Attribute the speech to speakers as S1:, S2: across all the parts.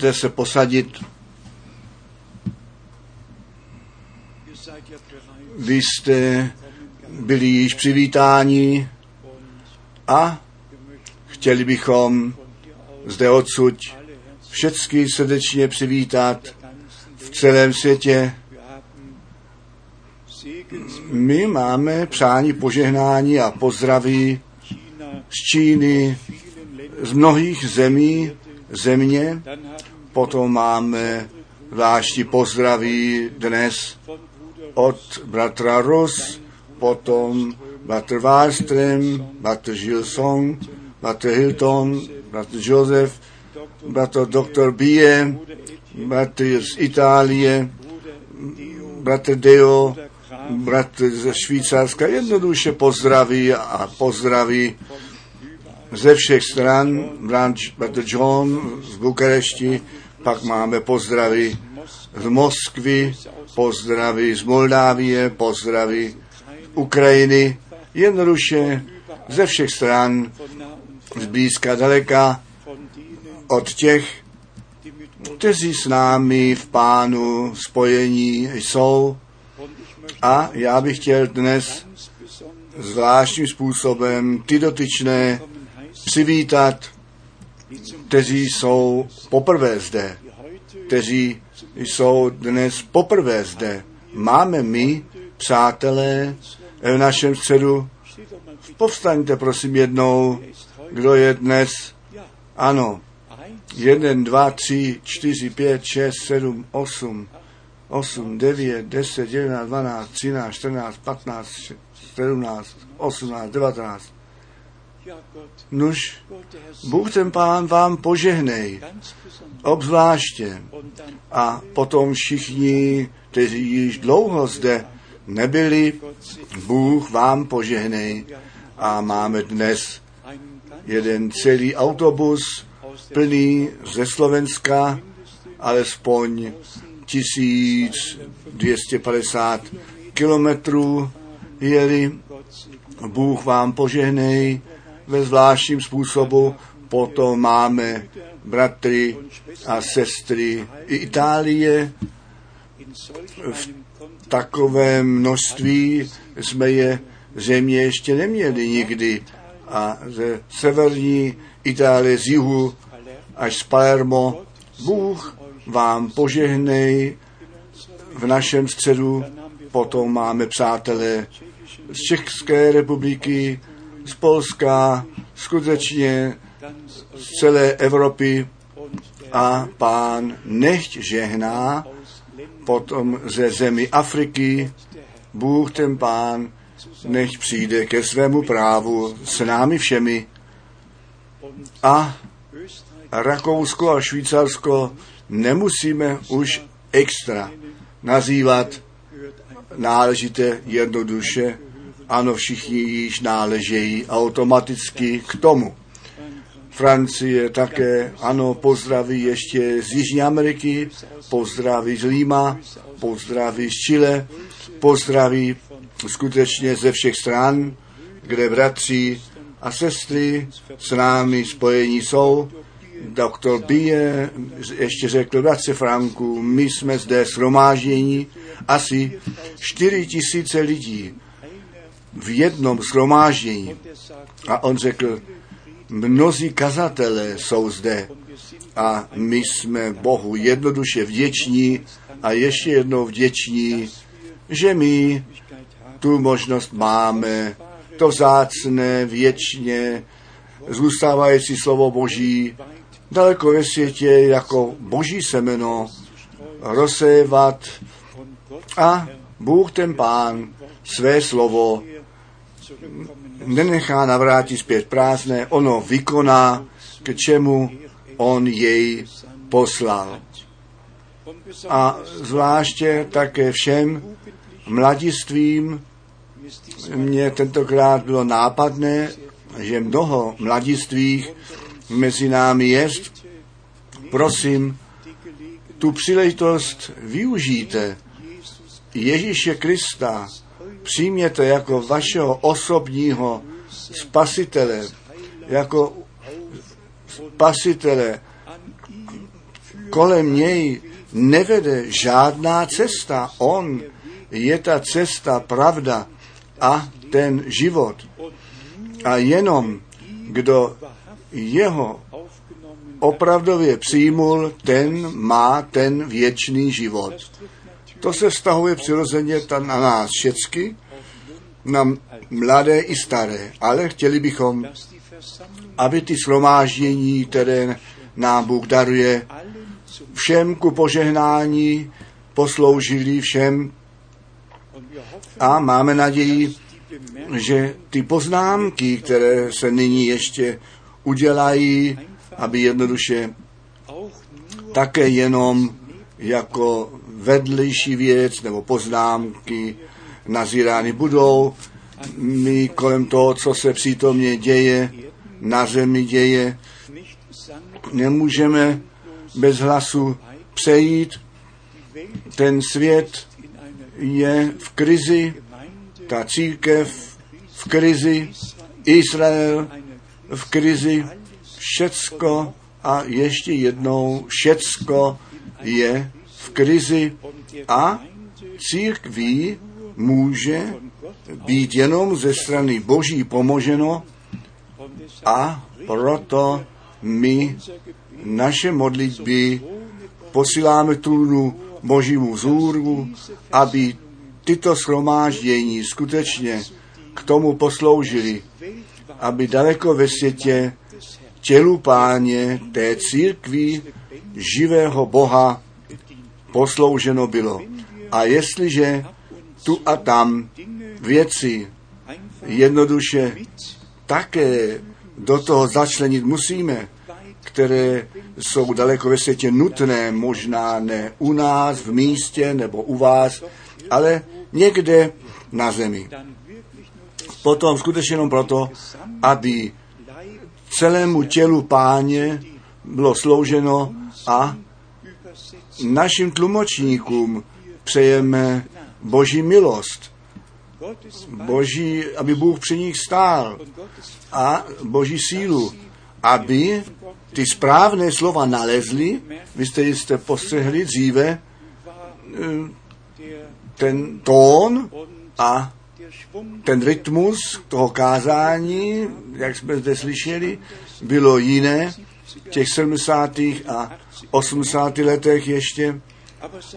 S1: Můžete se posadit. Vy jste byli již přivítáni a chtěli bychom zde odsud všechny srdečně přivítat v celém světě. My máme přání požehnání a pozdraví z Číny, z mnohých zemí, země. Potom máme zvláštní pozdraví dnes od bratra Rus, potom bratr Wallström, bratr Gilson, bratr Hilton, bratr Josef, bratr doktor Bie, bratr z Itálie, bratr Deo, bratr ze Švýcarska, jednoduše pozdraví a pozdraví ze všech stran, bratr John z Bukarešti, pak máme pozdravy z Moskvy, pozdravy z Moldávie, pozdravy Ukrajiny, jednoduše ze všech stran, z blízka daleka, od těch, kteří s námi v pánu spojení jsou. A já bych chtěl dnes zvláštním způsobem ty dotyčné přivítat, kteří jsou poprvé zde, kteří jsou dnes poprvé zde. Máme my, přátelé, v našem středu. Povstaňte prosím jednou, kdo je dnes. Ano, jeden, dva, tři, čtyři, pět, šest, sedm, osm, osm, devět, deset, jedenáct, dvanáct, třináct, čtrnáct, patnáct, sedmnáct, osmnáct, devatenáct. Nuž, Bůh ten pán vám požehnej, obzvláště. A potom všichni, kteří již dlouho zde nebyli, Bůh vám požehnej. A máme dnes jeden celý autobus plný ze Slovenska, alespoň 1250 kilometrů jeli. Bůh vám požehnej ve zvláštním způsobu. Potom máme bratry a sestry i Itálie. V takovém množství jsme je země ještě neměli nikdy. A ze severní Itálie, z jihu až z Palermo, Bůh vám požehnej v našem středu. Potom máme přátelé z České republiky, z Polska, skutečně z celé Evropy. A pán nechť žehná potom ze zemi Afriky, Bůh ten pán nech přijde ke svému právu s námi všemi. A Rakousko a Švýcarsko nemusíme už extra nazývat náležité jednoduše ano, všichni již náležejí automaticky k tomu. Francie také, ano, pozdraví ještě z Jižní Ameriky, pozdraví z Lima, pozdraví z Chile, pozdraví skutečně ze všech stran, kde bratři a sestry s námi spojení jsou. Doktor Bie ještě řekl, bratře Franku, my jsme zde shromáždění asi 4 tisíce lidí v jednom shromáždění. A on řekl, Mnozí kazatelé jsou zde a my jsme Bohu jednoduše vděční a ještě jednou vděční, že my tu možnost máme, to vzácné, věčně zůstávající slovo Boží daleko ve světě jako Boží semeno rozsévat a Bůh ten Pán své slovo nenechá navrátit zpět prázdné, ono vykoná, k čemu on jej poslal. A zvláště také všem mladistvím mě tentokrát bylo nápadné, že mnoho mladistvých mezi námi jest. Prosím, tu příležitost využijte. Ježíše Krista přijměte jako vašeho osobního spasitele, jako spasitele. Kolem něj nevede žádná cesta. On je ta cesta, pravda a ten život. A jenom kdo jeho opravdově přijmul, ten má ten věčný život. To se vztahuje přirozeně na nás všecky, na mladé i staré, ale chtěli bychom, aby ty shromáždění, které nám Bůh daruje, všem ku požehnání posloužili všem. A máme naději, že ty poznámky, které se nyní ještě udělají, aby jednoduše také jenom jako vedlejší věc nebo poznámky nazírány budou. My kolem toho, co se přítomně děje, na zemi děje, nemůžeme bez hlasu přejít. Ten svět je v krizi, ta církev v krizi, Izrael v krizi, všecko a ještě jednou všecko je krizi a církví může být jenom ze strany Boží pomoženo a proto my naše modlitby posíláme trůnu Božímu zůru, aby tyto schromáždění skutečně k tomu posloužili, aby daleko ve světě tělu páně té církví živého Boha poslouženo bylo. A jestliže tu a tam věci jednoduše také do toho začlenit musíme, které jsou daleko ve světě nutné, možná ne u nás, v místě nebo u vás, ale někde na zemi. Potom skutečně jenom proto, aby celému tělu páně bylo slouženo a našim tlumočníkům přejeme boží milost, boží, aby Bůh při nich stál a boží sílu, aby ty správné slova nalezli, vy jste jste postřehli dříve eh, ten tón a ten rytmus toho kázání, jak jsme zde slyšeli, bylo jiné těch 70. a 80. letech ještě,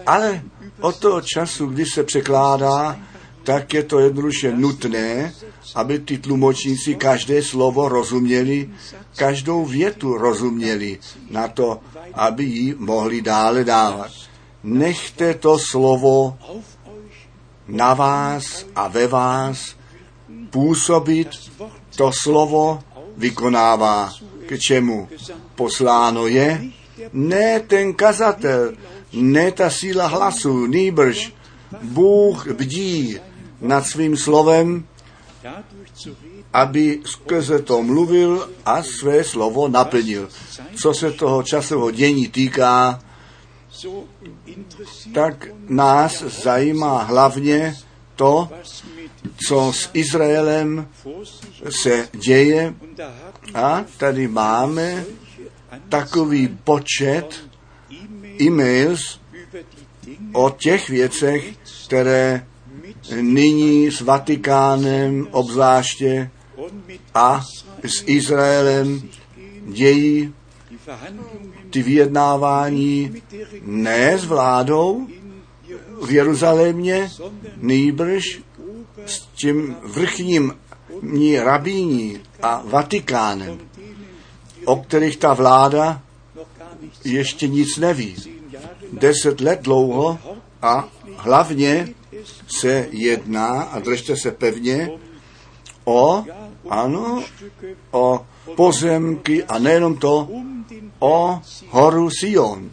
S1: ale od toho času, kdy se překládá, tak je to jednoduše nutné, aby ty tlumočníci každé slovo rozuměli, každou větu rozuměli na to, aby ji mohli dále dávat. Nechte to slovo na vás a ve vás působit, to slovo vykonává. K čemu posláno je? Ne ten kazatel, ne ta síla hlasu, nýbrž Bůh bdí nad svým slovem, aby skrze to mluvil a své slovo naplnil. Co se toho časového dění týká, tak nás zajímá hlavně to, co s Izraelem se děje. A tady máme takový počet e-mails o těch věcech, které nyní s Vatikánem obzvláště a s Izraelem dějí ty vyjednávání ne s vládou v Jeruzalémě, nýbrž s tím vrchním rabíní a Vatikánem, o kterých ta vláda ještě nic neví. Deset let dlouho a hlavně se jedná, a držte se pevně, o, ano, o pozemky a nejenom to, o horu Sion.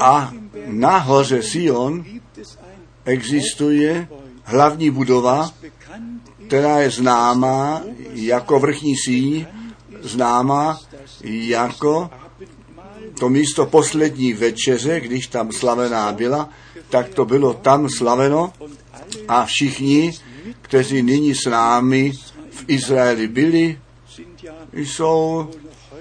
S1: A na hoře Sion existuje hlavní budova, která je známá jako vrchní síň, známá jako to místo poslední večeře, když tam slavená byla, tak to bylo tam slaveno a všichni, kteří nyní s námi v Izraeli byli, jsou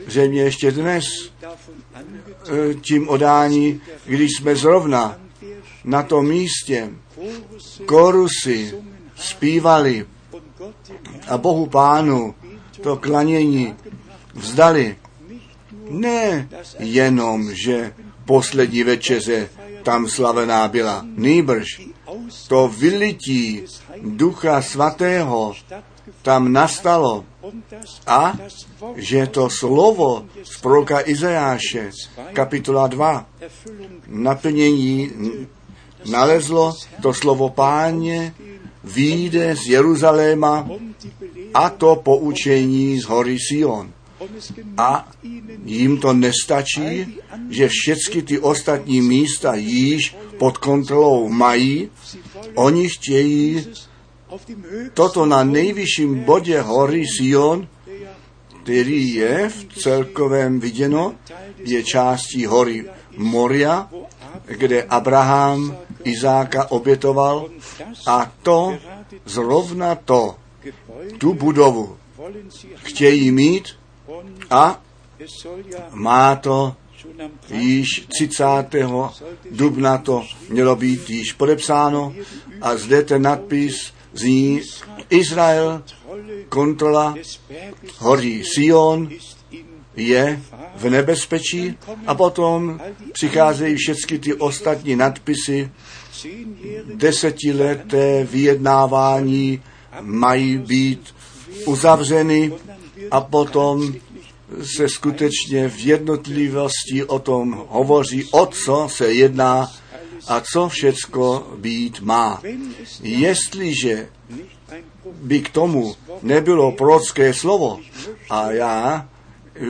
S1: země ještě dnes eh, tím odání, když jsme zrovna na tom místě. Korusy zpívali a Bohu Pánu to klanění vzdali. Ne jenom, že poslední večeře tam slavená byla, nýbrž to vylití Ducha Svatého tam nastalo a že to slovo z proroka Izajáše, kapitola 2, naplnění nalezlo to slovo páně, výjde z Jeruzaléma a to poučení z hory Sion. A jim to nestačí, že všechny ty ostatní místa již pod kontrolou mají, oni chtějí toto na nejvyšším bodě hory Sion, který je v celkovém viděno, je částí hory Moria, kde Abraham Izáka obětoval a to, zrovna to, tu budovu chtějí mít a má to již 30. dubna to mělo být již podepsáno a zde ten nadpis zní Izrael, kontrola hoří Sion je v nebezpečí a potom přicházejí všechny ty ostatní nadpisy, desetileté vyjednávání mají být uzavřeny a potom se skutečně v jednotlivosti o tom hovoří, o co se jedná a co všecko být má. Jestliže by k tomu nebylo prorocké slovo, a já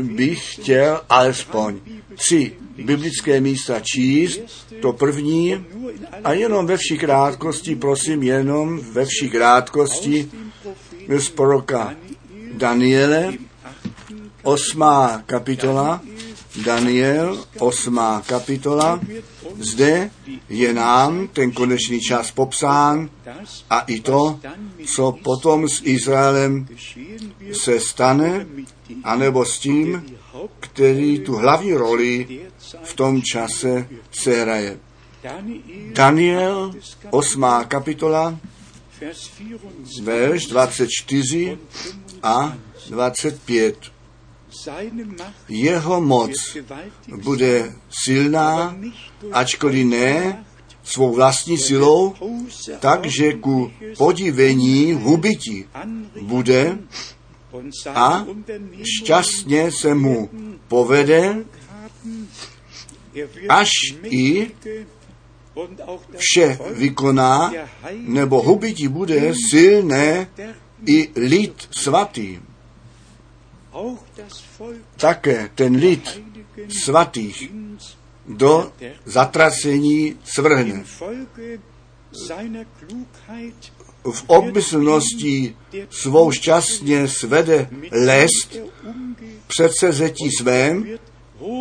S1: bych chtěl alespoň tři biblické místa číst, to první, a jenom ve vší krátkosti, prosím, jenom ve vší krátkosti z proroka Daniele, osmá kapitola, Daniel, osmá kapitola, zde je nám ten konečný čas popsán a i to, co potom s Izraelem se stane, anebo s tím, který tu hlavní roli v tom čase se hraje. Daniel, osmá kapitola, verš 24 a 25. Jeho moc bude silná, ačkoliv ne svou vlastní silou, takže ku podivení hubití bude a šťastně se mu povede, až i vše vykoná, nebo hubití bude silné i lid svatý také ten lid svatých do zatracení svrhne. V obmyslnosti svou šťastně svede lest předsezetí svém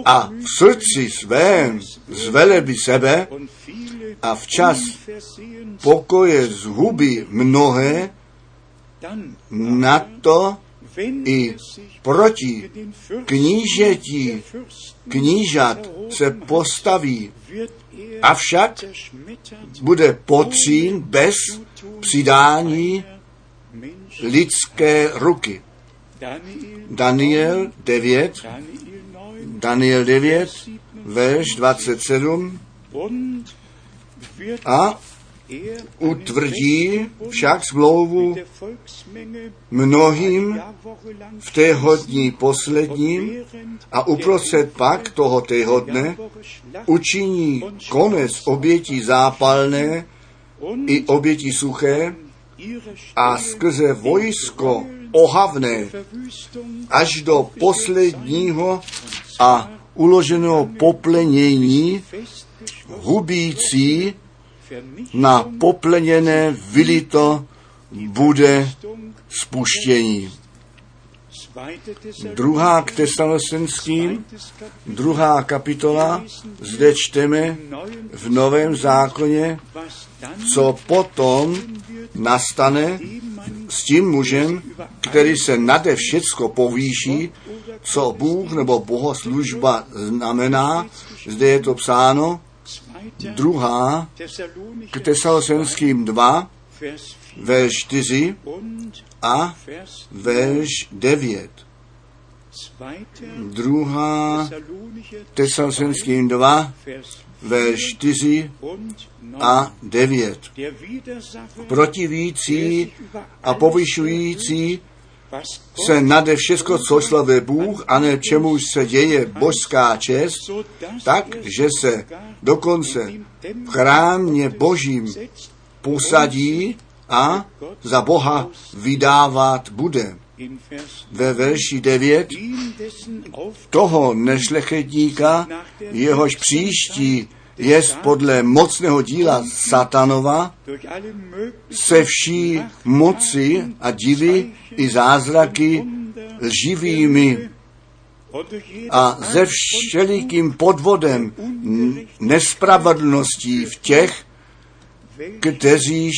S1: a v srdci svém zvelebí sebe a včas pokoje zhuby mnohé, na to i proti knížetí knížat se postaví, avšak bude potřín bez přidání lidské ruky. Daniel 9, Daniel 9, verš 27 a utvrdí však smlouvu mnohým v tého dní posledním a uprostřed pak toho tého dne učiní konec obětí zápalné i obětí suché a skrze vojsko ohavné až do posledního a uloženého poplenění hubící na popleněné vylito bude spuštění. Druhá k tesalosenským, druhá kapitola, zde čteme v Novém zákoně, co potom nastane s tím mužem, který se nade všecko povýší, co Bůh nebo bohoslužba znamená. Zde je to psáno, druhá k Tesalosenským 2, verš 4 a verš 9. Druhá Tesalosenským 2, verš 4 a 9. Protivící a povyšující se nade všechno, co slavuje Bůh, a ne čemu se děje božská čest, tak, že se dokonce v chrámě božím posadí a za Boha vydávat bude. Ve verši 9 toho nešlechetníka, jehož příští je podle mocného díla satanova se vší moci a divy i zázraky živými a ze všelikým podvodem nespravedlností v těch, kteříž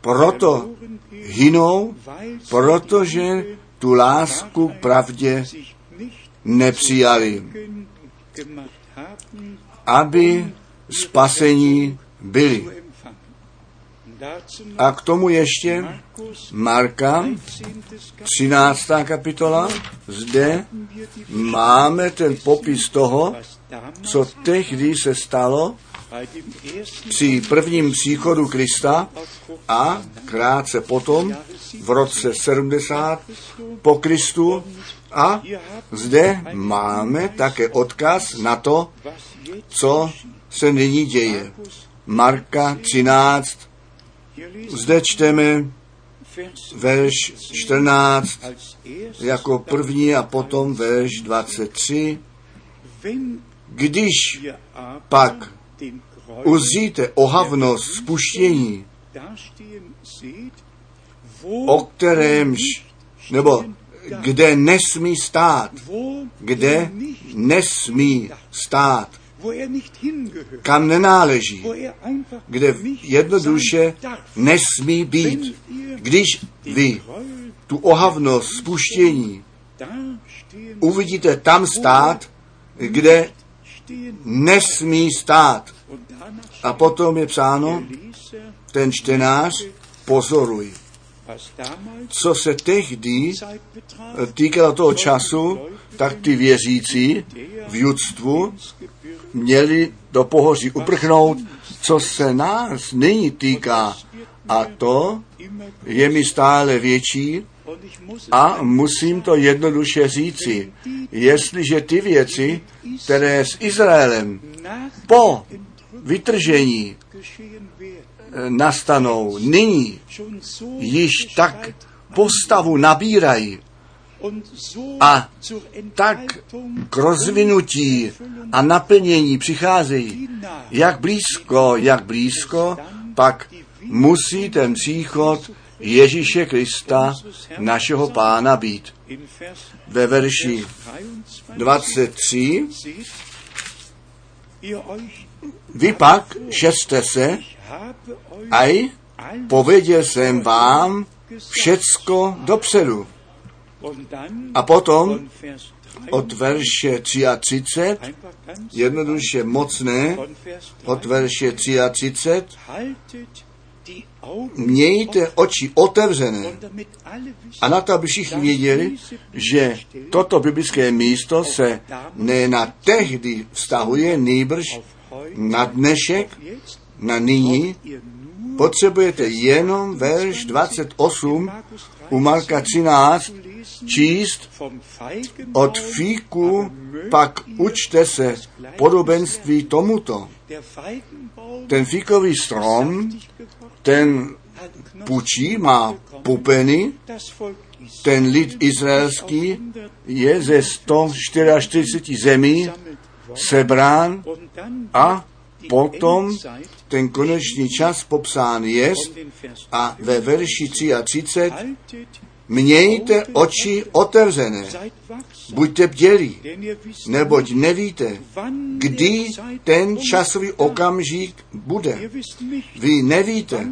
S1: proto hynou, protože tu lásku pravdě nepřijali, aby spasení byli. A k tomu ještě Marka, 13. kapitola, zde máme ten popis toho, co tehdy se stalo při prvním příchodu Krista a krátce potom, v roce 70 po Kristu, a zde máme také odkaz na to, co se nyní děje. Marka 13, zde čteme verš 14 jako první a potom verš 23. Když pak uzříte ohavnost spuštění, o kterémž, nebo kde nesmí stát, kde nesmí stát, kam nenáleží, kde jednoduše nesmí být. Když vy tu ohavnost spuštění uvidíte tam stát, kde nesmí stát. A potom je psáno, ten čtenář, pozoruj. Co se tehdy týkalo toho času, tak ty věřící v judstvu měli do pohoří uprchnout, co se nás nyní týká. A to je mi stále větší a musím to jednoduše říci. Jestliže ty věci, které s Izraelem po vytržení nastanou nyní, již tak postavu nabírají a tak k rozvinutí a naplnění přicházejí. Jak blízko, jak blízko, pak musí ten příchod Ježíše Krista, našeho pána, být. Ve verši 23 vy pak, že jste se, aj pověděl jsem vám všecko dopředu. A potom od verše 33, jednoduše mocné, od verše 33, mějte oči otevřené. A na to, aby všichni věděli, že toto biblické místo se ne na tehdy vztahuje, nýbrž na dnešek, na nyní, potřebujete jenom verš 28 u Marka 13 číst od fíku, pak učte se podobenství tomuto. Ten fíkový strom, ten pučí, má pupeny, ten lid izraelský je ze 144 zemí sebrán a potom ten konečný čas popsán je a ve verši 33 mějte oči otevřené, buďte bdělí, neboť nevíte, kdy ten časový okamžik bude. Vy nevíte,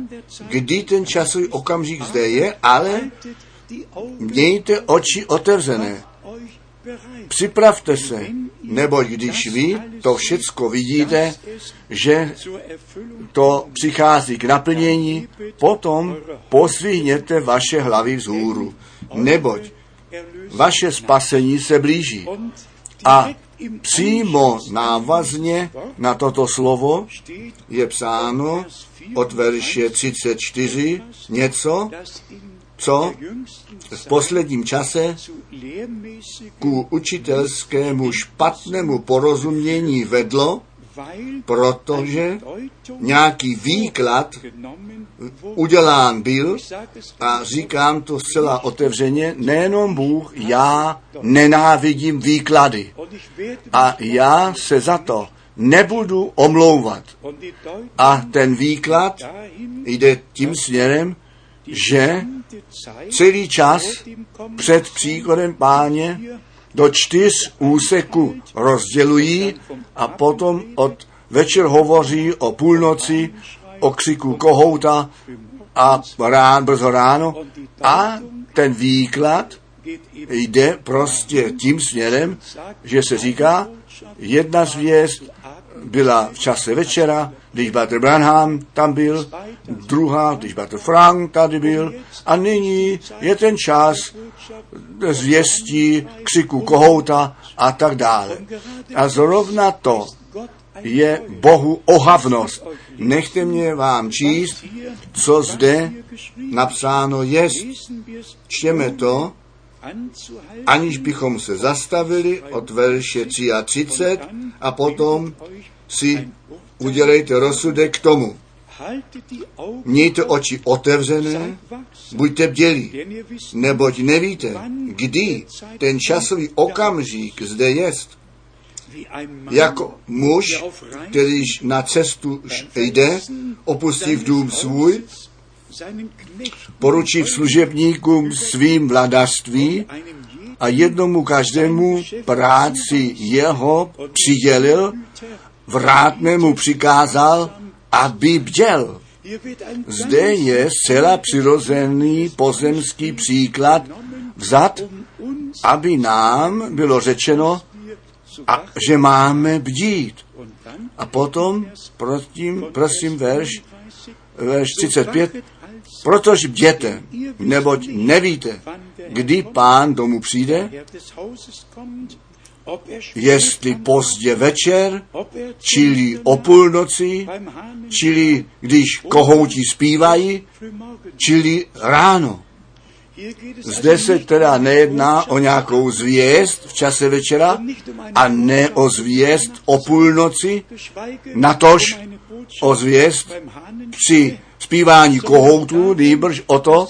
S1: kdy ten časový okamžik zde je, ale mějte oči otevřené. Připravte se, neboť když vy to všecko vidíte, že to přichází k naplnění, potom posvihněte vaše hlavy vzhůru, neboť vaše spasení se blíží. A přímo návazně na toto slovo je psáno od verše 34 něco, co v posledním čase ku učitelskému špatnému porozumění vedlo, protože nějaký výklad udělán byl a říkám to zcela otevřeně, nejenom Bůh, já nenávidím výklady a já se za to nebudu omlouvat. A ten výklad jde tím směrem, že celý čas před příchodem páně do čtyř úseků rozdělují a potom od večer hovoří o půlnoci, o křiku kohouta a rán, brzo ráno. A ten výklad jde prostě tím směrem, že se říká, jedna zvěst byla v čase večera, když Bater Branham tam byl, druhá, když Bater Frank tady byl a nyní je ten čas zvěstí, křiku kohouta a tak dále. A zrovna to je Bohu ohavnost. Nechte mě vám číst, co zde napsáno je. Čtěme to, aniž bychom se zastavili od verše 33 a potom si udělejte rozsudek k tomu. Mějte oči otevřené, buďte bdělí, neboť nevíte, kdy ten časový okamžik zde jest. Jako muž, kterýž na cestu jde, opustí v dům svůj, poručí služebníkům svým vladařství a jednomu každému práci jeho přidělil, vrátnému přikázal, aby bděl. Zde je zcela přirozený pozemský příklad vzat, aby nám bylo řečeno, a že máme bdít. A potom, prosím, prosím verš, verš 35, protože bděte, neboť nevíte, kdy pán domů přijde, jestli pozdě večer, čili o půlnoci, čili když kohouti zpívají, čili ráno. Zde se teda nejedná o nějakou zvěst v čase večera a ne o zvěst o půlnoci, natož o zvěst při zpívání kohoutů, nýbrž o to,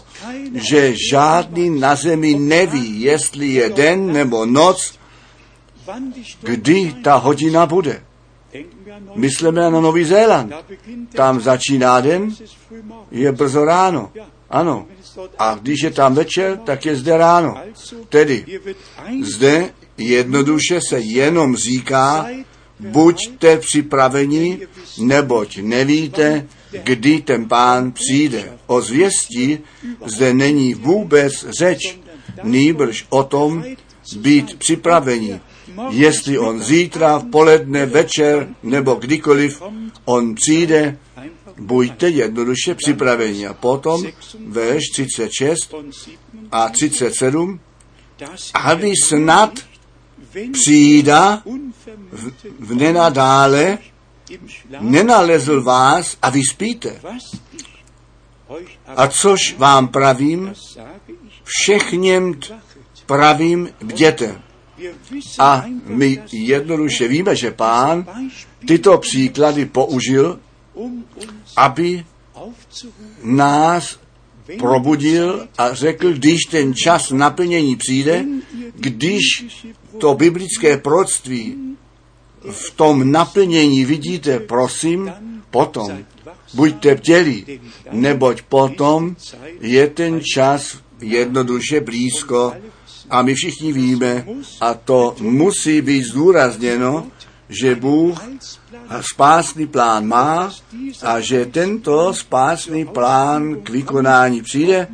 S1: že žádný na zemi neví, jestli je den nebo noc, kdy ta hodina bude. Myslíme na Nový Zéland. Tam začíná den, je brzo ráno. Ano. A když je tam večer, tak je zde ráno. Tedy zde jednoduše se jenom říká, buďte připraveni, neboť nevíte, kdy ten pán přijde. O zvěstí zde není vůbec řeč, nýbrž o tom být připraveni. Jestli on zítra, v poledne, večer nebo kdykoliv on přijde, buďte jednoduše připraveni. A potom verš 36 a 37, aby snad přijda v, v nenadále nenalezl vás a vy spíte. A což vám pravím, všechněm pravím bděte. A my jednoduše víme, že pán tyto příklady použil, aby nás probudil a řekl, když ten čas naplnění přijde, když to biblické proroctví v tom naplnění vidíte, prosím, potom. Buďte bdělí, neboť potom je ten čas jednoduše blízko a my všichni víme, a to musí být zdůrazněno, že Bůh spásný plán má a že tento spásný plán k vykonání přijde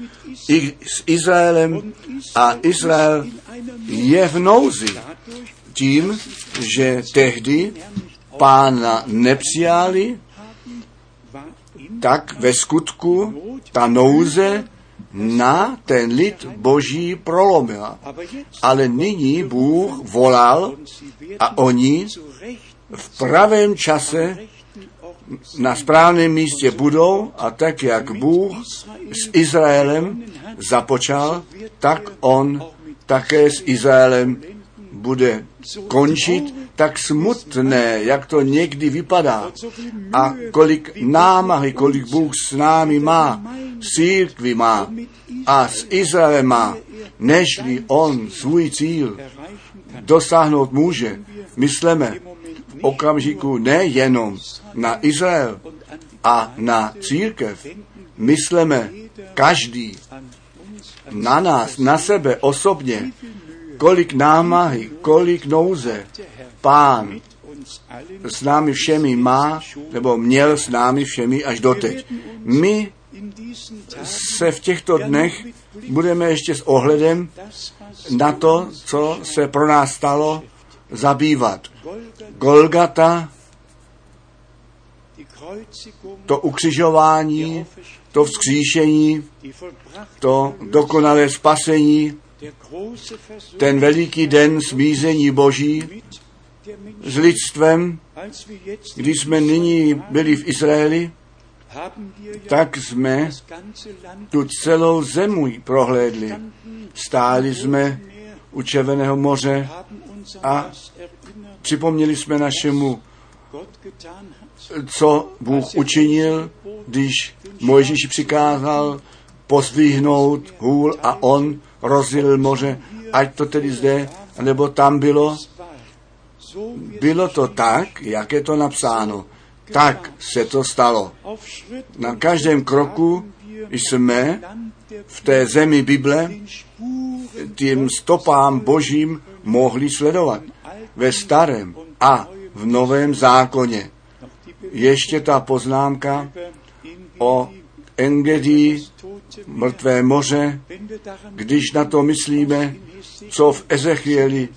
S1: i s Izraelem a Izrael je v nouzi tím, že tehdy pána nepřijali, tak ve skutku ta nouze na ten lid boží prolomila. Ale nyní Bůh volal a oni v pravém čase na správném místě budou a tak, jak Bůh s Izraelem započal, tak on také s Izraelem bude končit, tak smutné, jak to někdy vypadá a kolik námahy, kolik Bůh s námi má, církvi má a s Izraelem má, nežli on svůj cíl dosáhnout může. Myslíme okamžiku nejenom na Izrael a na církev, myslíme každý na nás, na sebe osobně, kolik námahy, kolik nouze pán s námi všemi má, nebo měl s námi všemi až doteď. My se v těchto dnech budeme ještě s ohledem na to, co se pro nás stalo, zabývat. Golgata, to ukřižování, to vzkříšení, to dokonalé spasení, ten veliký den smízení Boží s lidstvem, když jsme nyní byli v Izraeli, tak jsme tu celou zemi prohlédli. Stáli jsme u Červeného moře a připomněli jsme našemu, co Bůh učinil, když Mojžíš přikázal pozdvihnout hůl a on rozdělil moře, ať to tedy zde, nebo tam bylo. Bylo to tak, jak je to napsáno. Tak se to stalo. Na každém kroku jsme v té zemi Bible tím stopám božím mohli sledovat. Ve starém a v novém zákoně. Ještě ta poznámka o Engedii, mrtvé moře, když na to myslíme, co v Ezechieli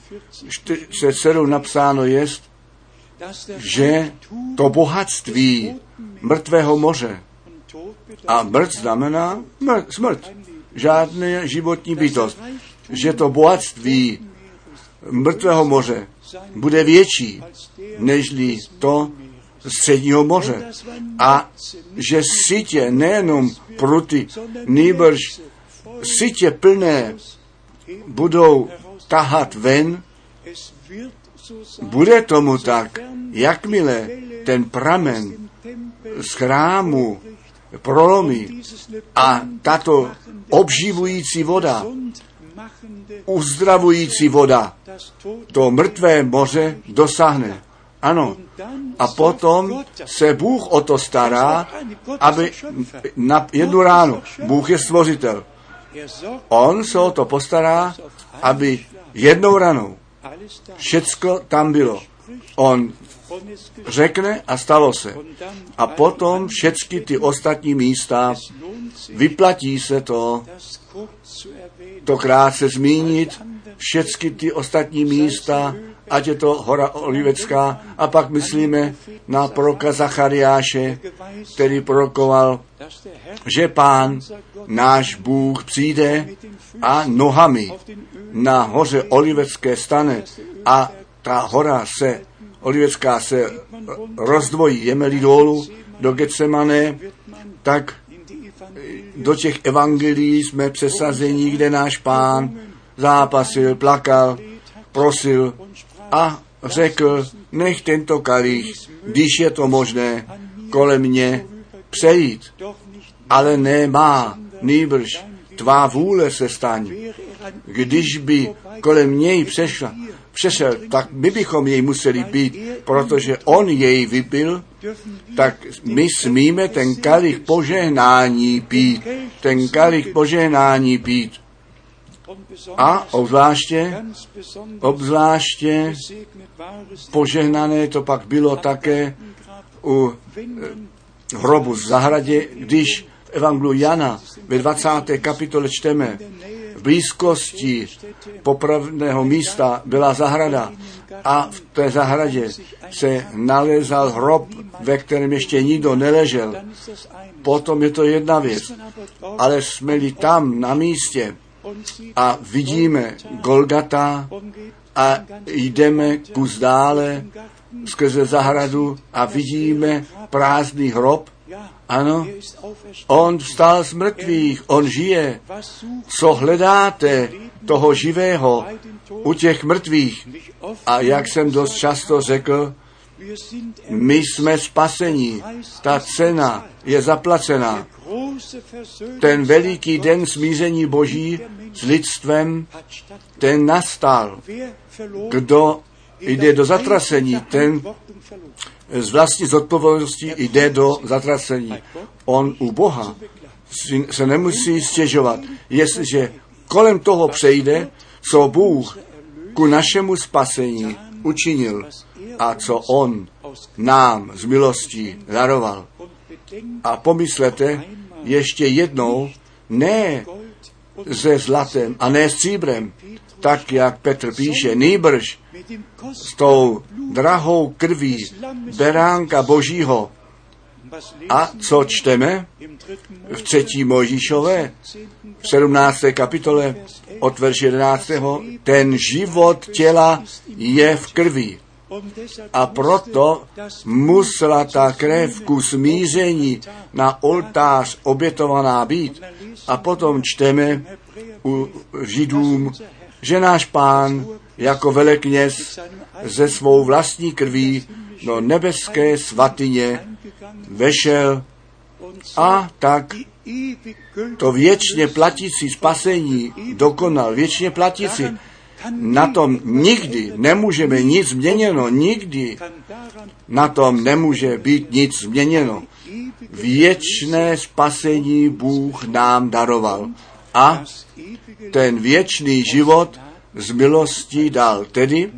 S1: 47 napsáno jest, že to bohatství mrtvého moře, a mrt znamená mrt, smrt, žádná životní bytost, že to bohatství mrtvého moře bude větší, nežli to středního moře. A že sítě nejenom pruty, nýbrž sítě plné budou tahat ven, bude tomu tak, jakmile ten pramen z chrámu prolomí a tato obživující voda, uzdravující voda, to mrtvé moře dosáhne. Ano. A potom se Bůh o to stará, aby na jednu ránu, Bůh je stvořitel, on se o to postará, aby jednou ranou všecko tam bylo. On řekne a stalo se. A potom všechny ty ostatní místa vyplatí se to, to krátce zmínit, všechny ty ostatní místa, ať je to hora Olivecká, a pak myslíme na proroka Zachariáše, který prorokoval, že pán, náš Bůh, přijde a nohami na hoře Olivecké stane a ta hora se, Olivecká se rozdvojí, jeme-li dolů do Getsemane, tak do těch evangelií jsme přesazení, kde náš pán zápasil, plakal, prosil a řekl, nech tento kalich, když je to možné, kolem mě přejít, ale nemá, nýbrž tvá vůle se staň. Když by kolem něj přešla, přešel, tak my bychom jej museli být, protože on jej vypil, tak my smíme ten kalich požehnání pít, ten kalich požehnání pít. A obzvláště, obzvláště požehnané to pak bylo také u eh, hrobu v zahradě, když v Evangelu Jana ve 20. kapitole čteme, v blízkosti popravného místa byla zahrada a v té zahradě se nalezal hrob, ve kterém ještě nikdo neležel. Potom je to jedna věc. Ale jsme-li tam na místě a vidíme Golgata a jdeme kus dále skrze zahradu a vidíme prázdný hrob, ano, on vstal z mrtvých, on žije. Co hledáte toho živého u těch mrtvých? A jak jsem dost často řekl, my jsme spasení. Ta cena je zaplacená. Ten veliký den smíření Boží s lidstvem, ten nastal. Kdo jde do zatracení, ten z vlastní zodpovědnosti jde do zatracení. On u Boha se nemusí stěžovat, jestliže kolem toho přejde, co Bůh ku našemu spasení učinil a co On nám z milostí daroval. A pomyslete ještě jednou, ne se zlatem a ne s stříbrem, tak jak Petr píše, nýbrž s tou drahou krví beránka božího. A co čteme v třetí Mojžíšové, v 17. kapitole od verše 11. Ten život těla je v krvi. A proto musela ta krev ku smíření na oltář obětovaná být. A potom čteme u Židům, že náš pán jako velekněz ze svou vlastní krví do nebeské svatyně vešel a tak to věčně platící spasení dokonal, věčně platící. Na tom nikdy nemůžeme nic změněno, nikdy na tom nemůže být nic změněno. Věčné spasení Bůh nám daroval a ten věčný život z milostí dal. Tedy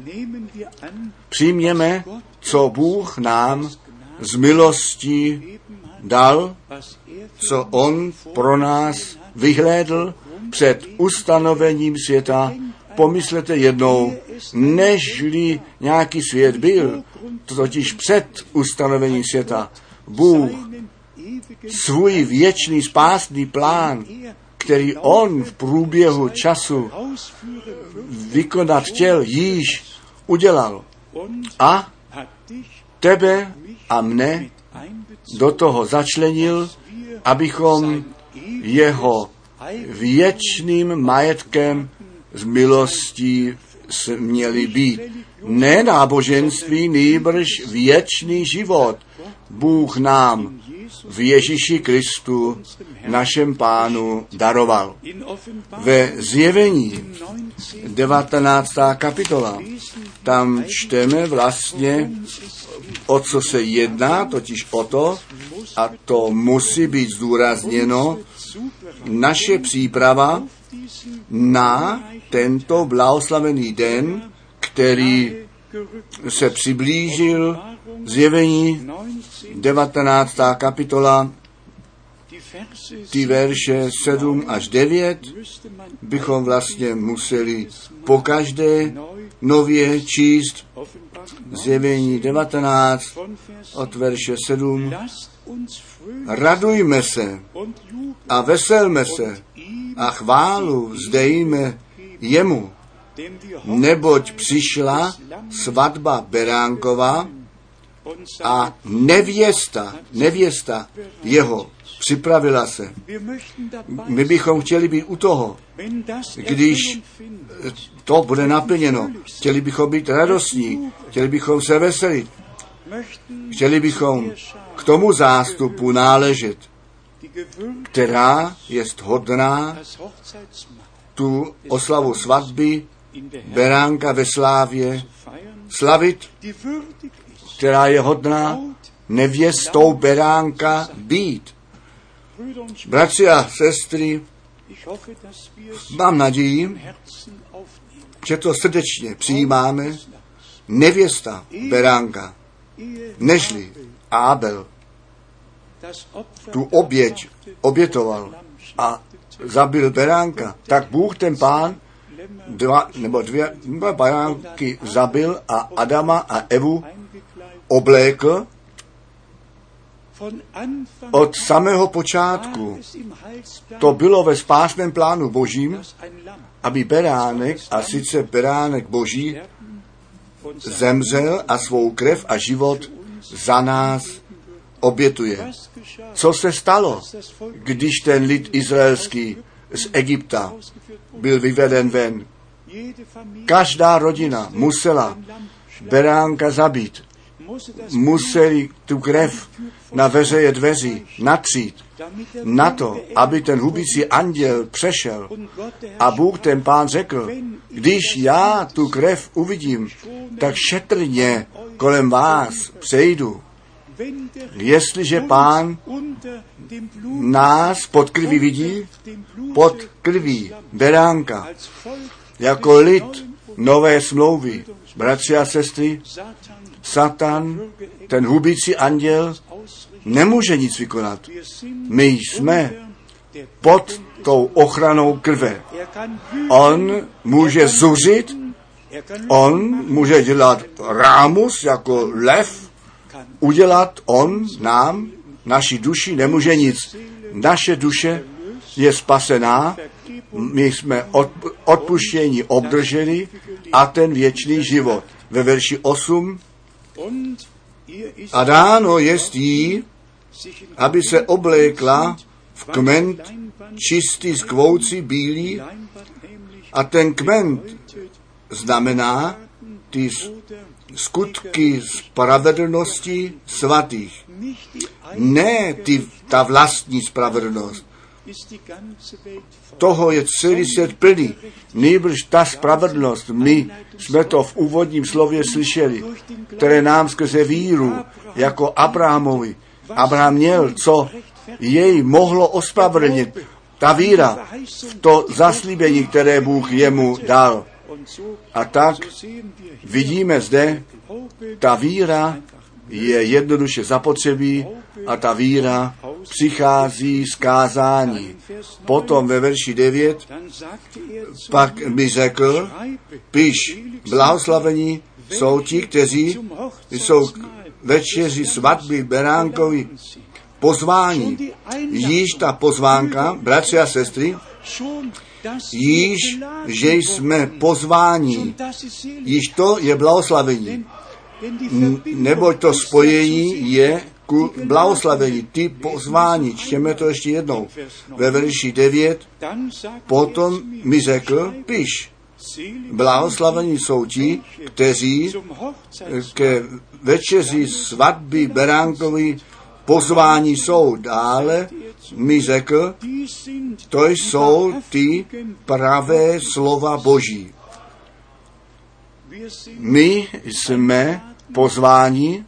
S1: přijměme, co Bůh nám z milostí dal, co On pro nás vyhlédl před ustanovením světa. Pomyslete jednou, nežli nějaký svět byl, totiž před ustanovením světa, Bůh svůj věčný spásný plán, který on v průběhu času vykonat chtěl, již udělal. A tebe a mne do toho začlenil, abychom jeho věčným majetkem z milostí měli být. Ne náboženství, nýbrž věčný život. Bůh nám v Ježíši Kristu, našem pánu, daroval. Ve zjevení 19. kapitola, tam čteme vlastně, o co se jedná, totiž o to, a to musí být zdůrazněno, naše příprava na tento blahoslavený den, který se přiblížil zjevení 19. kapitola ty verše 7 až 9 bychom vlastně museli po každé nově číst zjevení 19 od verše 7. Radujme se a veselme se a chválu vzdejme jemu, neboť přišla svatba Beránkova a nevěsta, nevěsta jeho připravila se. My bychom chtěli být u toho, když to bude naplněno. Chtěli bychom být radostní, chtěli bychom se veselit, chtěli bychom k tomu zástupu náležet, která je hodná tu oslavu svatby Beránka ve Slávě slavit, která je hodná nevěstou Beránka být. Bratři a sestry, mám naději, že to srdečně přijímáme, nevěsta Beránka, nežli Abel tu oběť obětoval a zabil beránka, tak Bůh ten pán dva nebo dvě dva beránky zabil a Adama a Evu oblékl od samého počátku. To bylo ve spásném plánu božím, aby beránek, a sice beránek boží, zemřel a svou krev a život za nás obětuje. Co se stalo, když ten lid izraelský z Egypta byl vyveden ven? Každá rodina musela beránka zabít. Museli tu krev na veřeje dveří natřít na to, aby ten hubící anděl přešel. A Bůh ten pán řekl, když já tu krev uvidím, tak šetrně kolem vás přejdu. Jestliže pán nás pod krví vidí, pod krví beránka, jako lid nové smlouvy, bratři a sestry, Satan, ten hubící anděl, nemůže nic vykonat. My jsme pod tou ochranou krve. On může zuřit, on může dělat rámus jako lev, udělat on nám, naší duši nemůže nic. Naše duše je spasená, my jsme odpuštění obdrželi a ten věčný život. Ve verši 8 a dáno jest jí, aby se oblékla v kment čistý skvoucí bílý a ten kment znamená ty skutky spravedlnosti svatých. Ne ty, ta vlastní spravedlnost. Toho je celý svět plný. Nejbrž ta spravedlnost, my jsme to v úvodním slově slyšeli, které nám skrze víru, jako Abrahamovi, Abraham měl, co jej mohlo ospravedlnit. Ta víra v to zaslíbení, které Bůh jemu dal. A tak vidíme zde, ta víra je jednoduše zapotřebí a ta víra přichází z kázání. Potom ve verši 9 pak mi řekl, piš, blahoslavení jsou ti, kteří jsou večeři svatby Beránkovi pozvání. Již ta pozvánka, bratři a sestry, již, že jsme pozváni, již to je blahoslavení. Neboť to spojení je ku blahoslavení, ty pozvání. Čtěme to ještě jednou. Ve verši 9 potom mi řekl, piš, blahoslavení jsou ti, kteří ke večeři svatby Beránkovi pozvání jsou. Dále mi řekl, to jsou ty pravé slova Boží. My jsme pozváni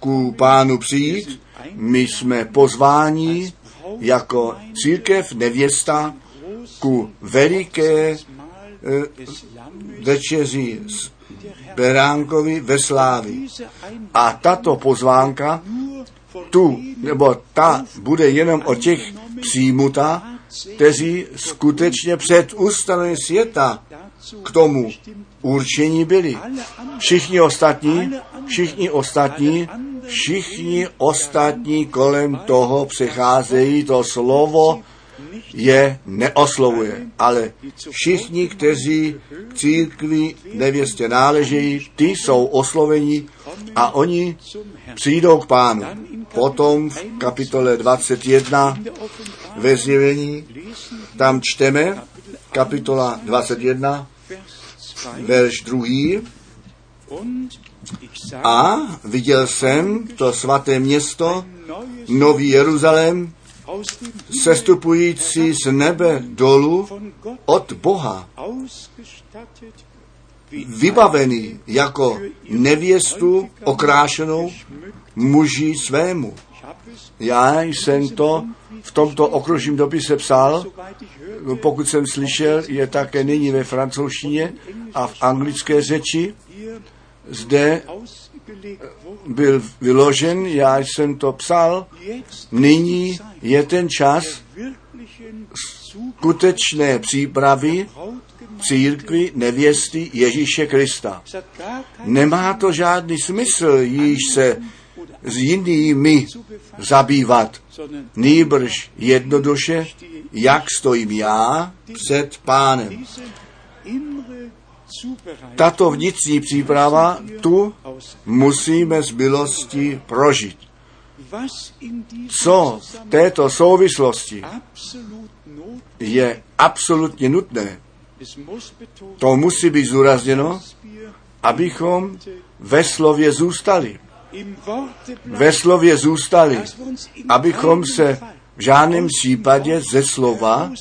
S1: ku pánu přijít, my jsme pozváni jako církev nevěsta ku veliké e, večeři Beránkovi ve Slávi. A tato pozvánka tu nebo ta bude jenom o těch přijmuta, kteří skutečně před ustanovením světa k tomu určení byli. Všichni ostatní, všichni ostatní, všichni ostatní kolem toho přecházejí, to slovo je neoslovuje, ale všichni, kteří k církvi nevěstě náležejí, ty jsou osloveni a oni přijdou k pánu. Potom v kapitole 21 ve zjevení, tam čteme, kapitola 21, verš druhý, a viděl jsem to svaté město, Nový Jeruzalém, sestupující z nebe dolů od Boha, vybavený jako nevěstu okrášenou muži svému. Já jsem to v tomto okružním dopise psal, pokud jsem slyšel, je také nyní ve francouzštině a v anglické řeči. Zde byl vyložen, já jsem to psal, nyní je ten čas skutečné přípravy církvy nevěsty Ježíše Krista. Nemá to žádný smysl již se s jinými zabývat, nýbrž jednoduše, jak stojím já před pánem. Tato vnitřní příprava tu musíme z milosti prožít. Co v této souvislosti je absolutně nutné, to musí být zúrazněno, abychom ve slově zůstali. Ve slově zůstali, abychom se v žádném případě ze slova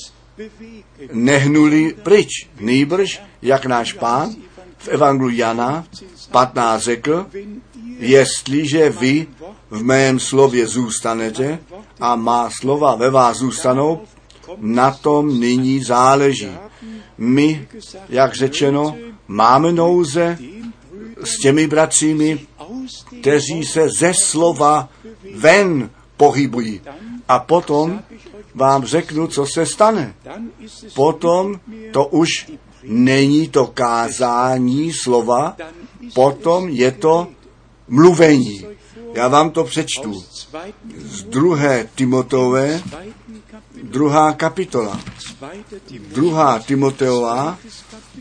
S1: nehnuli pryč. Nýbrž, jak náš pán v Evangeliu Jana 15 řekl, jestliže vy v mém slově zůstanete a má slova ve vás zůstanou, na tom nyní záleží. My, jak řečeno, máme nouze s těmi bratřími, kteří se ze slova ven pohybují. A potom vám řeknu, co se stane. Potom to už není to kázání slova, potom je to mluvení. Já vám to přečtu. Z druhé Timotové, druhá kapitola. Druhá Timoteová,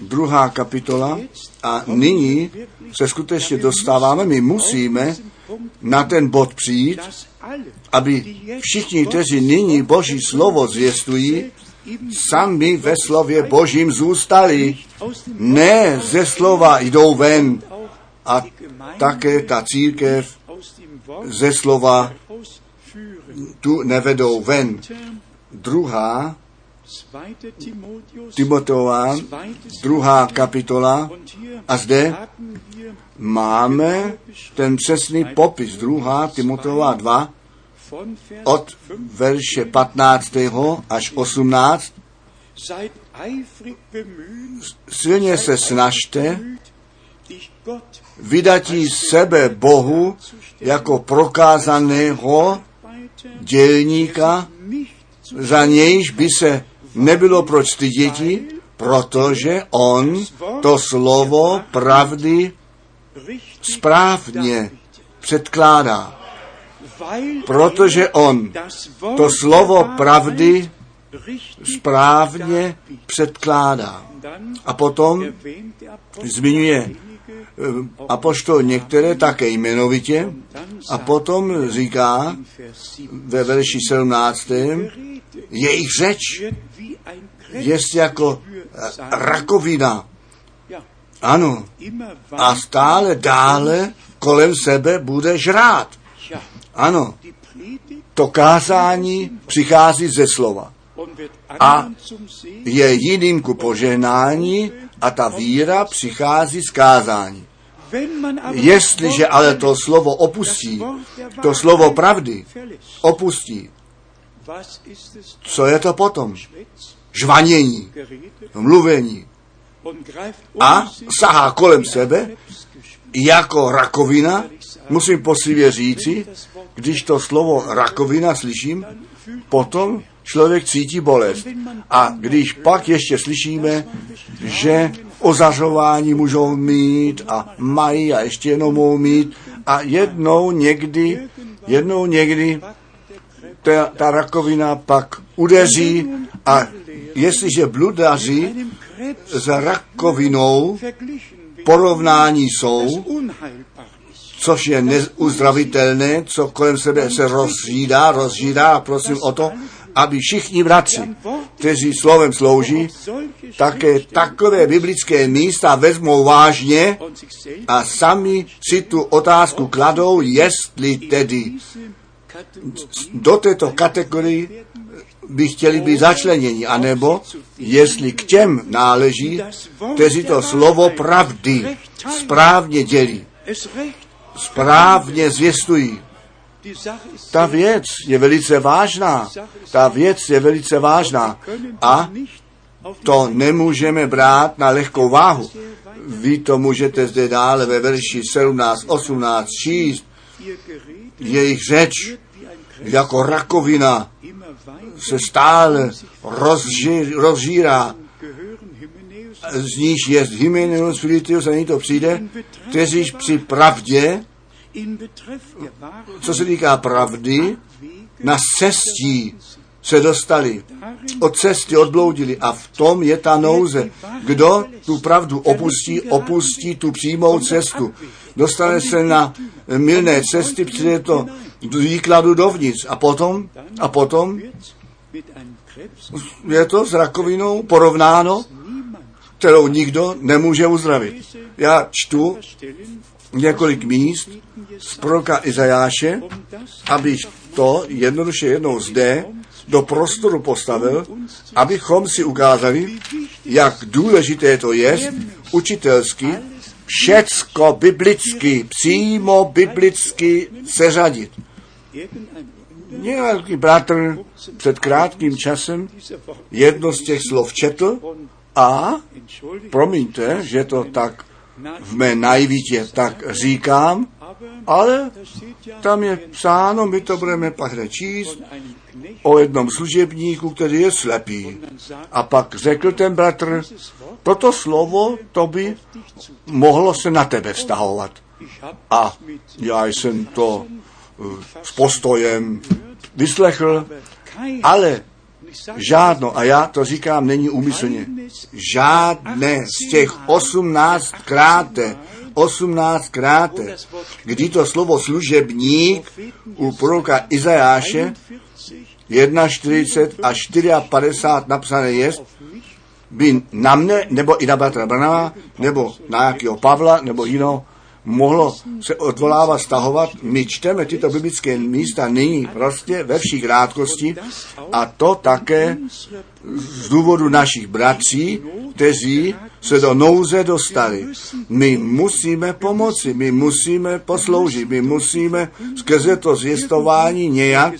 S1: druhá kapitola. A nyní se skutečně dostáváme, my musíme na ten bod přijít, aby všichni, kteří nyní Boží slovo zvěstují, sami ve slově Božím zůstali. Ne ze slova jdou ven a také ta církev ze slova tu nevedou ven. Druhá Timoteová, druhá kapitola. A zde máme ten přesný popis, druhá Timoteová 2, od verše 15. až 18. Silně se snažte vydatí sebe Bohu jako prokázaného dělníka, za nějž by se nebylo proč styděti, protože on to slovo pravdy správně předkládá. Protože on to slovo pravdy správně předkládá. A potom zmiňuje apoštol některé také jmenovitě a potom říká ve verši 17. jejich řeč je jako rakovina. Ano. A stále dále kolem sebe bude žrát. Ano. To kázání přichází ze slova. A je jiným ku požehnání a ta víra přichází z kázání. Jestliže ale to slovo opustí, to slovo pravdy opustí, co je to potom? Žvanění, mluvení. A sahá kolem sebe jako rakovina, musím posivě říci, když to slovo rakovina slyším, potom člověk cítí bolest. A když pak ještě slyšíme, že ozařování můžou mít a mají a ještě jenom mohou mít a jednou někdy, jednou někdy ta, ta rakovina pak udeří a jestliže bludaři s rakovinou porovnání jsou, což je neuzdravitelné, co kolem sebe se rozžídá a prosím o to, aby všichni vraci, kteří slovem slouží, také takové biblické místa vezmou vážně a sami si tu otázku kladou, jestli tedy do této kategorii by chtěli být začleněni, anebo jestli k těm náleží, kteří to slovo pravdy správně dělí, správně zvěstují. Ta věc je velice vážná. Ta věc je velice vážná. A to nemůžeme brát na lehkou váhu. Vy to můžete zde dále ve verši 17, 18 číst. Jejich řeč jako rakovina se stále rozži, rozžírá. Z níž je Hymeneus Filipius, a to přijde, kteří při pravdě, co se týká pravdy, na cestí se dostali. Od cesty odbloudili a v tom je ta nouze. Kdo tu pravdu opustí, opustí tu přímou cestu. Dostane se na milné cesty, přijde to výkladu dovnitř a potom, a potom je to s rakovinou porovnáno, kterou nikdo nemůže uzdravit. Já čtu několik míst z proroka Izajáše, abych to jednoduše jednou zde do prostoru postavil, abychom si ukázali, jak důležité to je učitelsky, všecko biblicky, přímo biblicky seřadit. Nějaký bratr před krátkým časem jedno z těch slov četl a, promiňte, že to tak v mé najvítě tak říkám, ale tam je psáno, my to budeme pak číst, o jednom služebníku, který je slepý. A pak řekl ten bratr, toto slovo, to by mohlo se na tebe vztahovat. A já jsem to s postojem vyslechl, ale žádno, a já to říkám, není úmyslně, žádné z těch osmnáct kráte, osmnáct kráte, kdy to slovo služebník u proroka Izajáše 41 a 54 napsané je, by na mne, nebo i na bratra Branama, nebo na jakého Pavla, nebo jiného mohlo se odvolávat, stahovat. My čteme tyto biblické místa nyní prostě ve vší krátkosti a to také z důvodu našich bratří, kteří se do nouze dostali. My musíme pomoci, my musíme posloužit, my musíme skrze to zvěstování nějak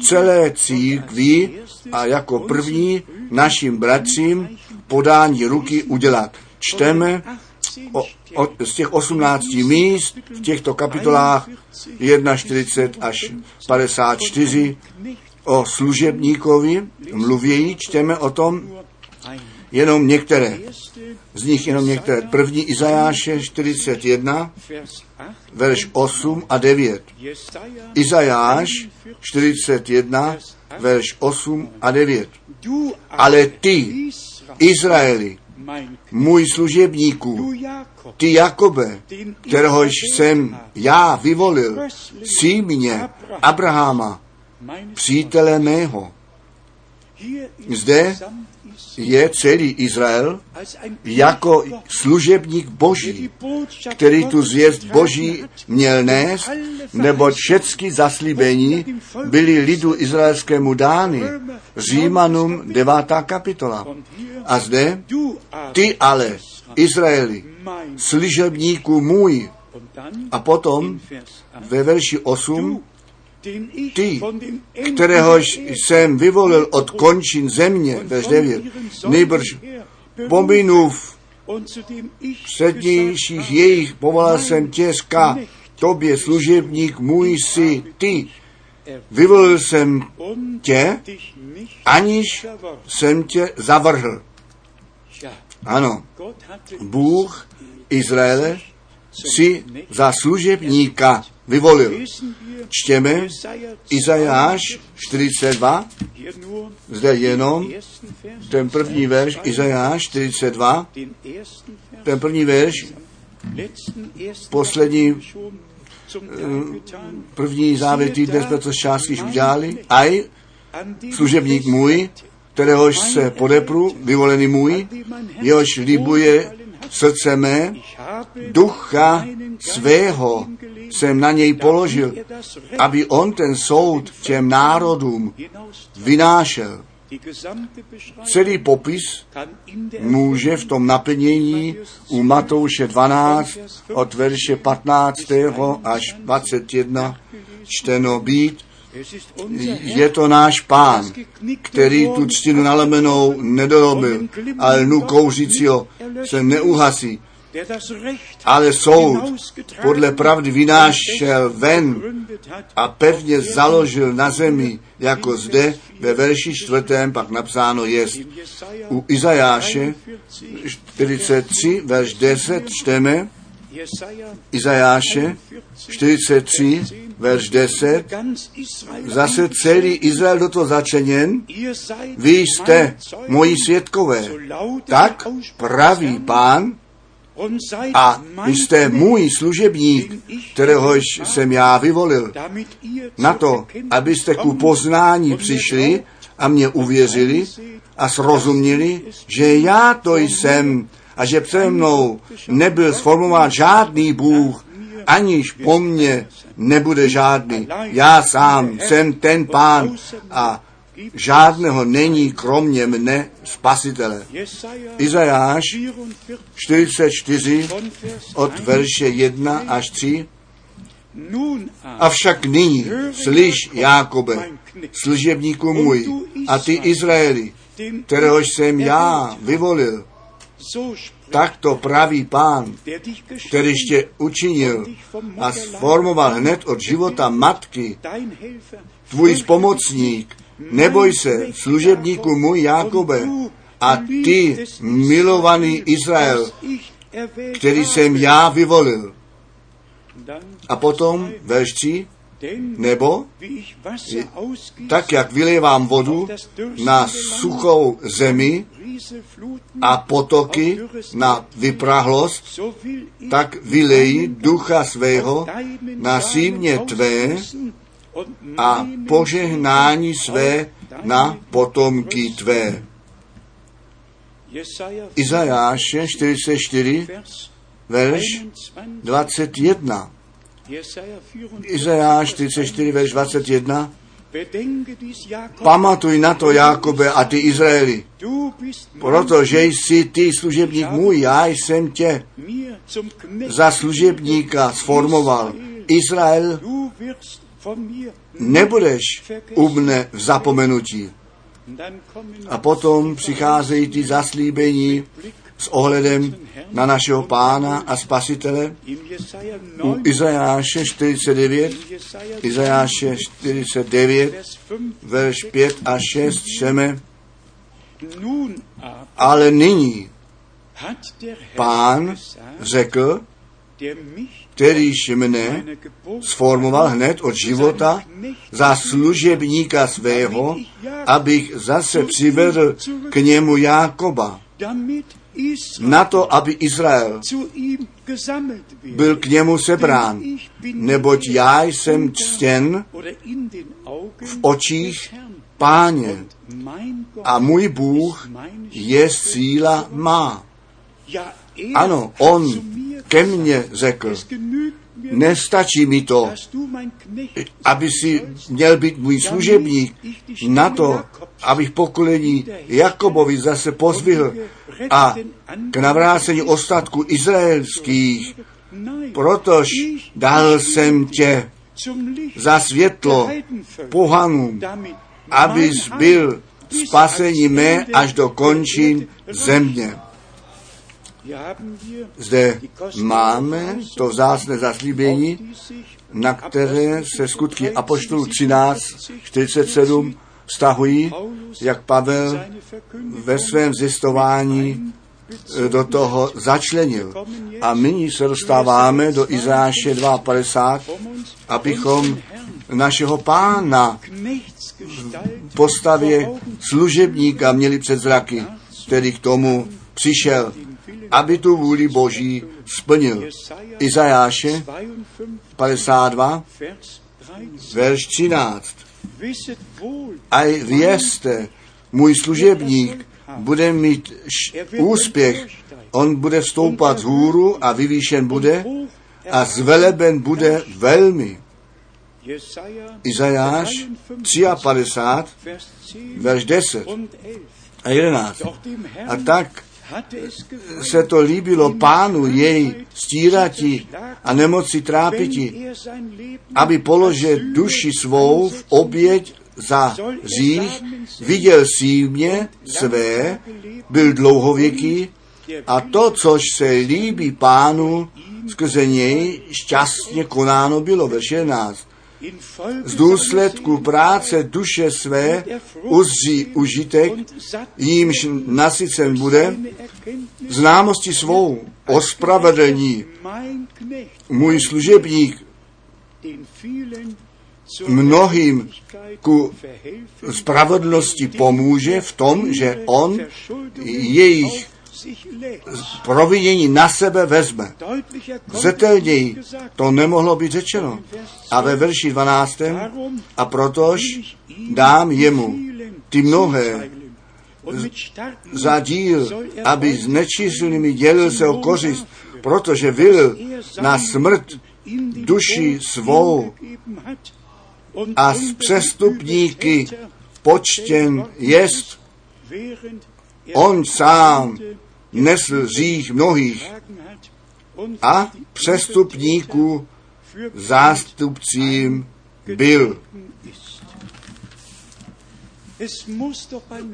S1: celé církví a jako první našim bratřím podání ruky udělat. Čteme o, z těch 18 míst v těchto kapitolách 41 až 54 o služebníkovi mluvějí, čteme o tom jenom některé. Z nich jenom některé. První Izajáše 41, verš 8 a 9. Izajáš 41, verš 8 a 9. Ale ty, Izraeli, můj služebníku, ty Jakobe, kterého jsem já vyvolil, símě Abrahama, přítele mého. Zde je celý Izrael jako služebník Boží, který tu zvěst Boží měl nést, nebo všechny zaslíbení byly lidu izraelskému dány. Římanům 9. kapitola. A zde, ty ale, Izraeli, služebníku můj, a potom ve verši 8, ty, kteréhož jsem vyvolil od končin země, verš 9, nejbrž pominův přednějších jejich povolal jsem těžka tobě služebník můj si ty. Vyvolil jsem tě, aniž jsem tě zavrhl. Ano, Bůh Izraele si za služebníka vyvolil. Čtěme Izajáš 42, zde jenom ten první verš, Izajáš 42, ten první verš, poslední první závěr týdne jsme to z částky udělali. Aj služebník můj, kteréhož se podepru, vyvolený můj, jehož libuje srdce mé, ducha svého jsem na něj položil, aby on ten soud těm národům vynášel. Celý popis může v tom naplnění u Matouše 12 od verše 15. až 21 čteno být. Je to náš pán, který tu ctinu nalemenou nedorobil, ale nu kouřícího se neuhasí, ale soud podle pravdy vynášel ven a pevně založil na zemi, jako zde ve verši čtvrtém pak napsáno je. U Izajáše 43, verš 10 čteme, Izajáše 43, verš 10, zase celý Izrael do toho začeněn, vy jste moji světkové. Tak praví pán, a vy jste můj služebník, kteréhož jsem já vyvolil, na to, abyste ku poznání přišli a mě uvěřili a srozuměli, že já to jsem a že přede mnou nebyl sformován žádný Bůh, aniž po mně nebude žádný. Já sám jsem ten pán a žádného není kromě mne spasitele. Izajáš 44 od verše 1 až 3. Avšak nyní, slyš, Jákobe, služebníku můj, a ty Izraeli, kteréhož jsem já vyvolil, tak to praví pán, který tě učinil a sformoval hned od života matky, tvůj spomocník, neboj se, služebníku můj Jákobe, a ty, milovaný Izrael, který jsem já vyvolil. A potom verš 3, nebo tak, jak vylévám vodu na suchou zemi a potoky na vyprahlost, tak vylejí ducha svého na símě tvé a požehnání své na potomky tvé. Izajáše 44, verš 21. Izajáš 44, verš 21. Pamatuj na to, Jakobe, a ty Izraeli, protože jsi ty služebník můj, já jsem tě za služebníka sformoval. Izrael, nebudeš u mne v zapomenutí. A potom přicházejí ty zaslíbení s ohledem na našeho pána a spasitele. U Izajáše 49, Izajáše 49, verš 5 a 6 čteme, ale nyní pán řekl, kterýž mne sformoval hned od života za služebníka svého, abych zase přivedl k němu Jákoba, na to, aby Izrael byl k němu sebrán, neboť já jsem ctěn v očích páně. A můj Bůh je síla má. Ano, on ke mně řekl, nestačí mi to, aby si měl být můj služebník na to, abych pokolení Jakobovi zase pozvihl a k navrácení ostatku izraelských, protož dal jsem tě za světlo pohanům, abys byl spasení mé až do končin země. Zde máme to vzácné zaslíbení, na které se skutky Apoštolů 13, 47 vztahují, jak Pavel ve svém zjistování do toho začlenil. A nyní se dostáváme do Izáše 52, abychom našeho pána v postavě služebníka měli před zraky, který k tomu přišel, aby tu vůli Boží splnil. Izajáše 52, verš 13. A vězte, můj služebník bude mít úspěch, on bude stoupat z hůru a vyvýšen bude a zveleben bude velmi. Izajáš 53, verš 10 a 11. A tak se to líbilo pánu jej stírati a nemoci trápiti, aby položil duši svou v oběť za zích, viděl símě své, byl dlouhověký a to, což se líbí pánu, skrze něj šťastně konáno bylo, verš 11 z důsledku práce duše své uzří užitek, jímž nasycen bude, známosti svou ospravedlní. Můj služebník mnohým ku spravedlnosti pomůže v tom, že on jejich provinění na sebe vezme. Zetelněji to nemohlo být řečeno. A ve verši 12. A protož dám jemu ty mnohé za díl, aby s nečíslnými dělil se o kořist, protože vil na smrt duši svou a s přestupníky počtěn jest, on sám nesl zích mnohých a přestupníků zástupcím byl.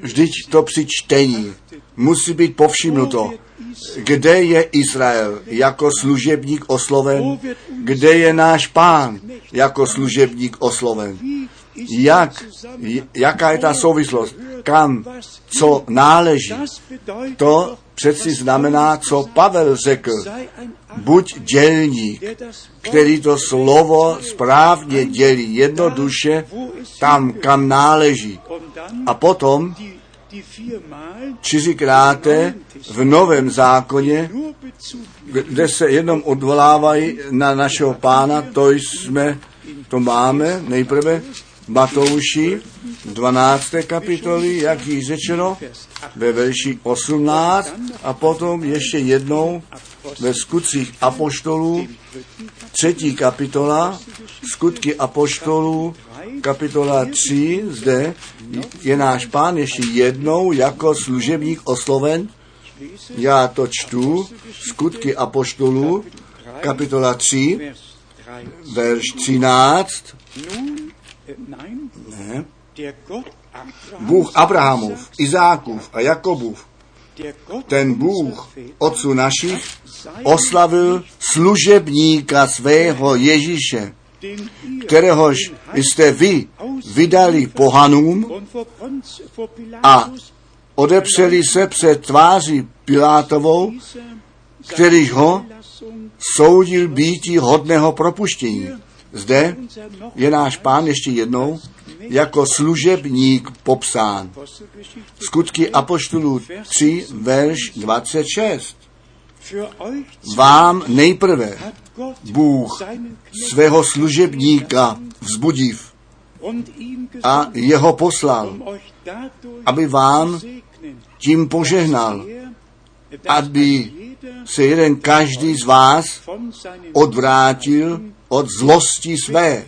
S1: Vždyť to při čtení musí být povšimnuto, kde je Izrael jako služebník osloven, kde je náš pán jako služebník osloven. Jak, jaká je ta souvislost, kam, co náleží. To přeci znamená, co Pavel řekl. Buď dělník, který to slovo správně dělí jednoduše tam, kam náleží. A potom čtyřikrát v Novém zákoně, kde se jenom odvolávají na našeho pána, to jsme, to máme nejprve Matouši 12. kapitoly, jak již řečeno, ve verši 18 a potom ještě jednou ve skutcích apoštolů, třetí kapitola, skutky apoštolů, kapitola 3, zde je náš pán ještě jednou jako služebník osloven. Já to čtu, skutky apoštolů, kapitola 3, verš 13. Ne. Bůh Abrahamův, Izákův a Jakobův, ten Bůh otců našich, oslavil služebníka svého Ježíše, kteréhož jste vy vydali pohanům a odepřeli se před tváří Pilátovou, kterýž ho soudil býtí hodného propuštění. Zde je náš pán ještě jednou jako služebník popsán. Skutky Apoštolů 3, verš 26. Vám nejprve Bůh svého služebníka vzbudiv a jeho poslal, aby vám tím požehnal, aby se jeden každý z vás odvrátil od zlosti své.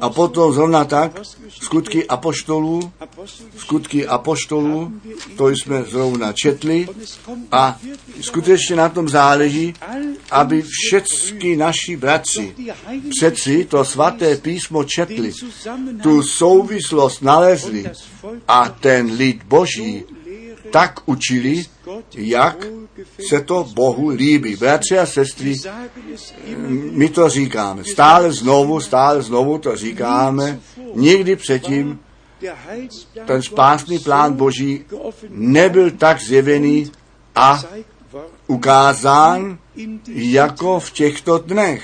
S1: A potom zrovna tak skutky apoštolů, skutky apoštolů, to jsme zrovna četli. A skutečně na tom záleží, aby všechny naši bratři přeci to svaté písmo četli, tu souvislost nalezli a ten lid Boží tak učili, jak se to Bohu líbí. Bratři a sestry, my to říkáme. Stále znovu, stále znovu to říkáme. Nikdy předtím ten spásný plán Boží nebyl tak zjevený a ukázán jako v těchto dnech.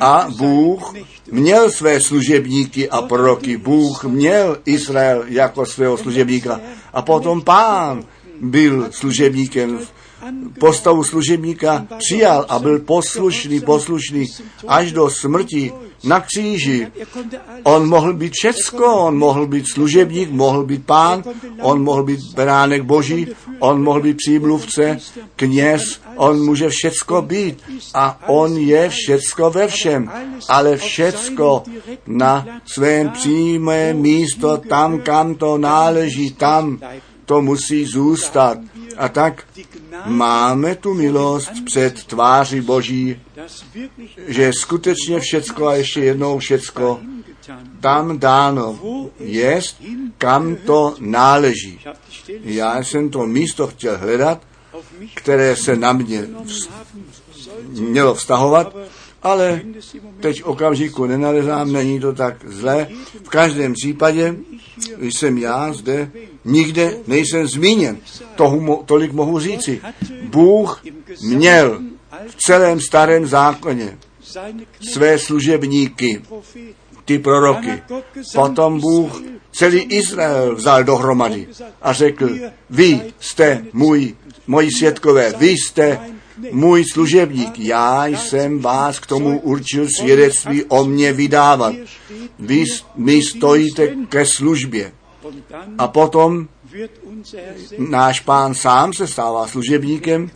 S1: A Bůh měl své služebníky a proroky. Bůh měl Izrael jako svého služebníka. A potom pán byl služebníkem postavu služebníka přijal a byl poslušný, poslušný až do smrti na kříži. On mohl být všecko, on mohl být služebník, mohl být pán, on mohl být beránek boží, on mohl být přímluvce, kněz, on může všecko být a on je všecko ve všem, ale všecko na svém přímé místo, tam, kam to náleží, tam to musí zůstat. A tak máme tu milost před tváří Boží, že skutečně všecko a ještě jednou všecko tam dáno jest, kam to náleží. Já jsem to místo chtěl hledat, které se na mě mělo vztahovat, ale teď okamžiku nenalezám, není to tak zlé. V každém případě jsem já zde, nikde nejsem zmíněn. Toho, tolik mohu říci. Bůh měl v celém starém zákoně své služebníky, ty proroky. Potom Bůh celý Izrael vzal dohromady a řekl, vy jste můj, moji světkové, vy jste můj služebník, já jsem vás k tomu určil svědectví o mě vydávat. Vy mi stojíte ke službě. A potom náš pán sám se stává služebníkem,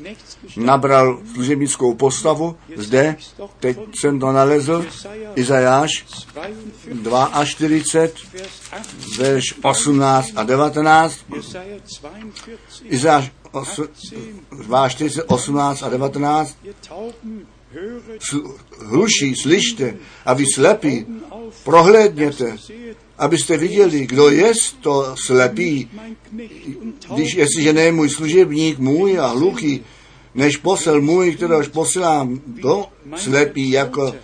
S1: nabral služebnickou postavu, zde, teď jsem to nalezl, Izajáš 42, verš 18 a 19, Izajáš 42, 18 a 19, hluší, slyšte a vy slepí, prohlédněte, abyste viděli, kdo je to slepý, když jestliže ne můj služebník můj a hluchý, než posel můj, kteréhož posílám do slepý jako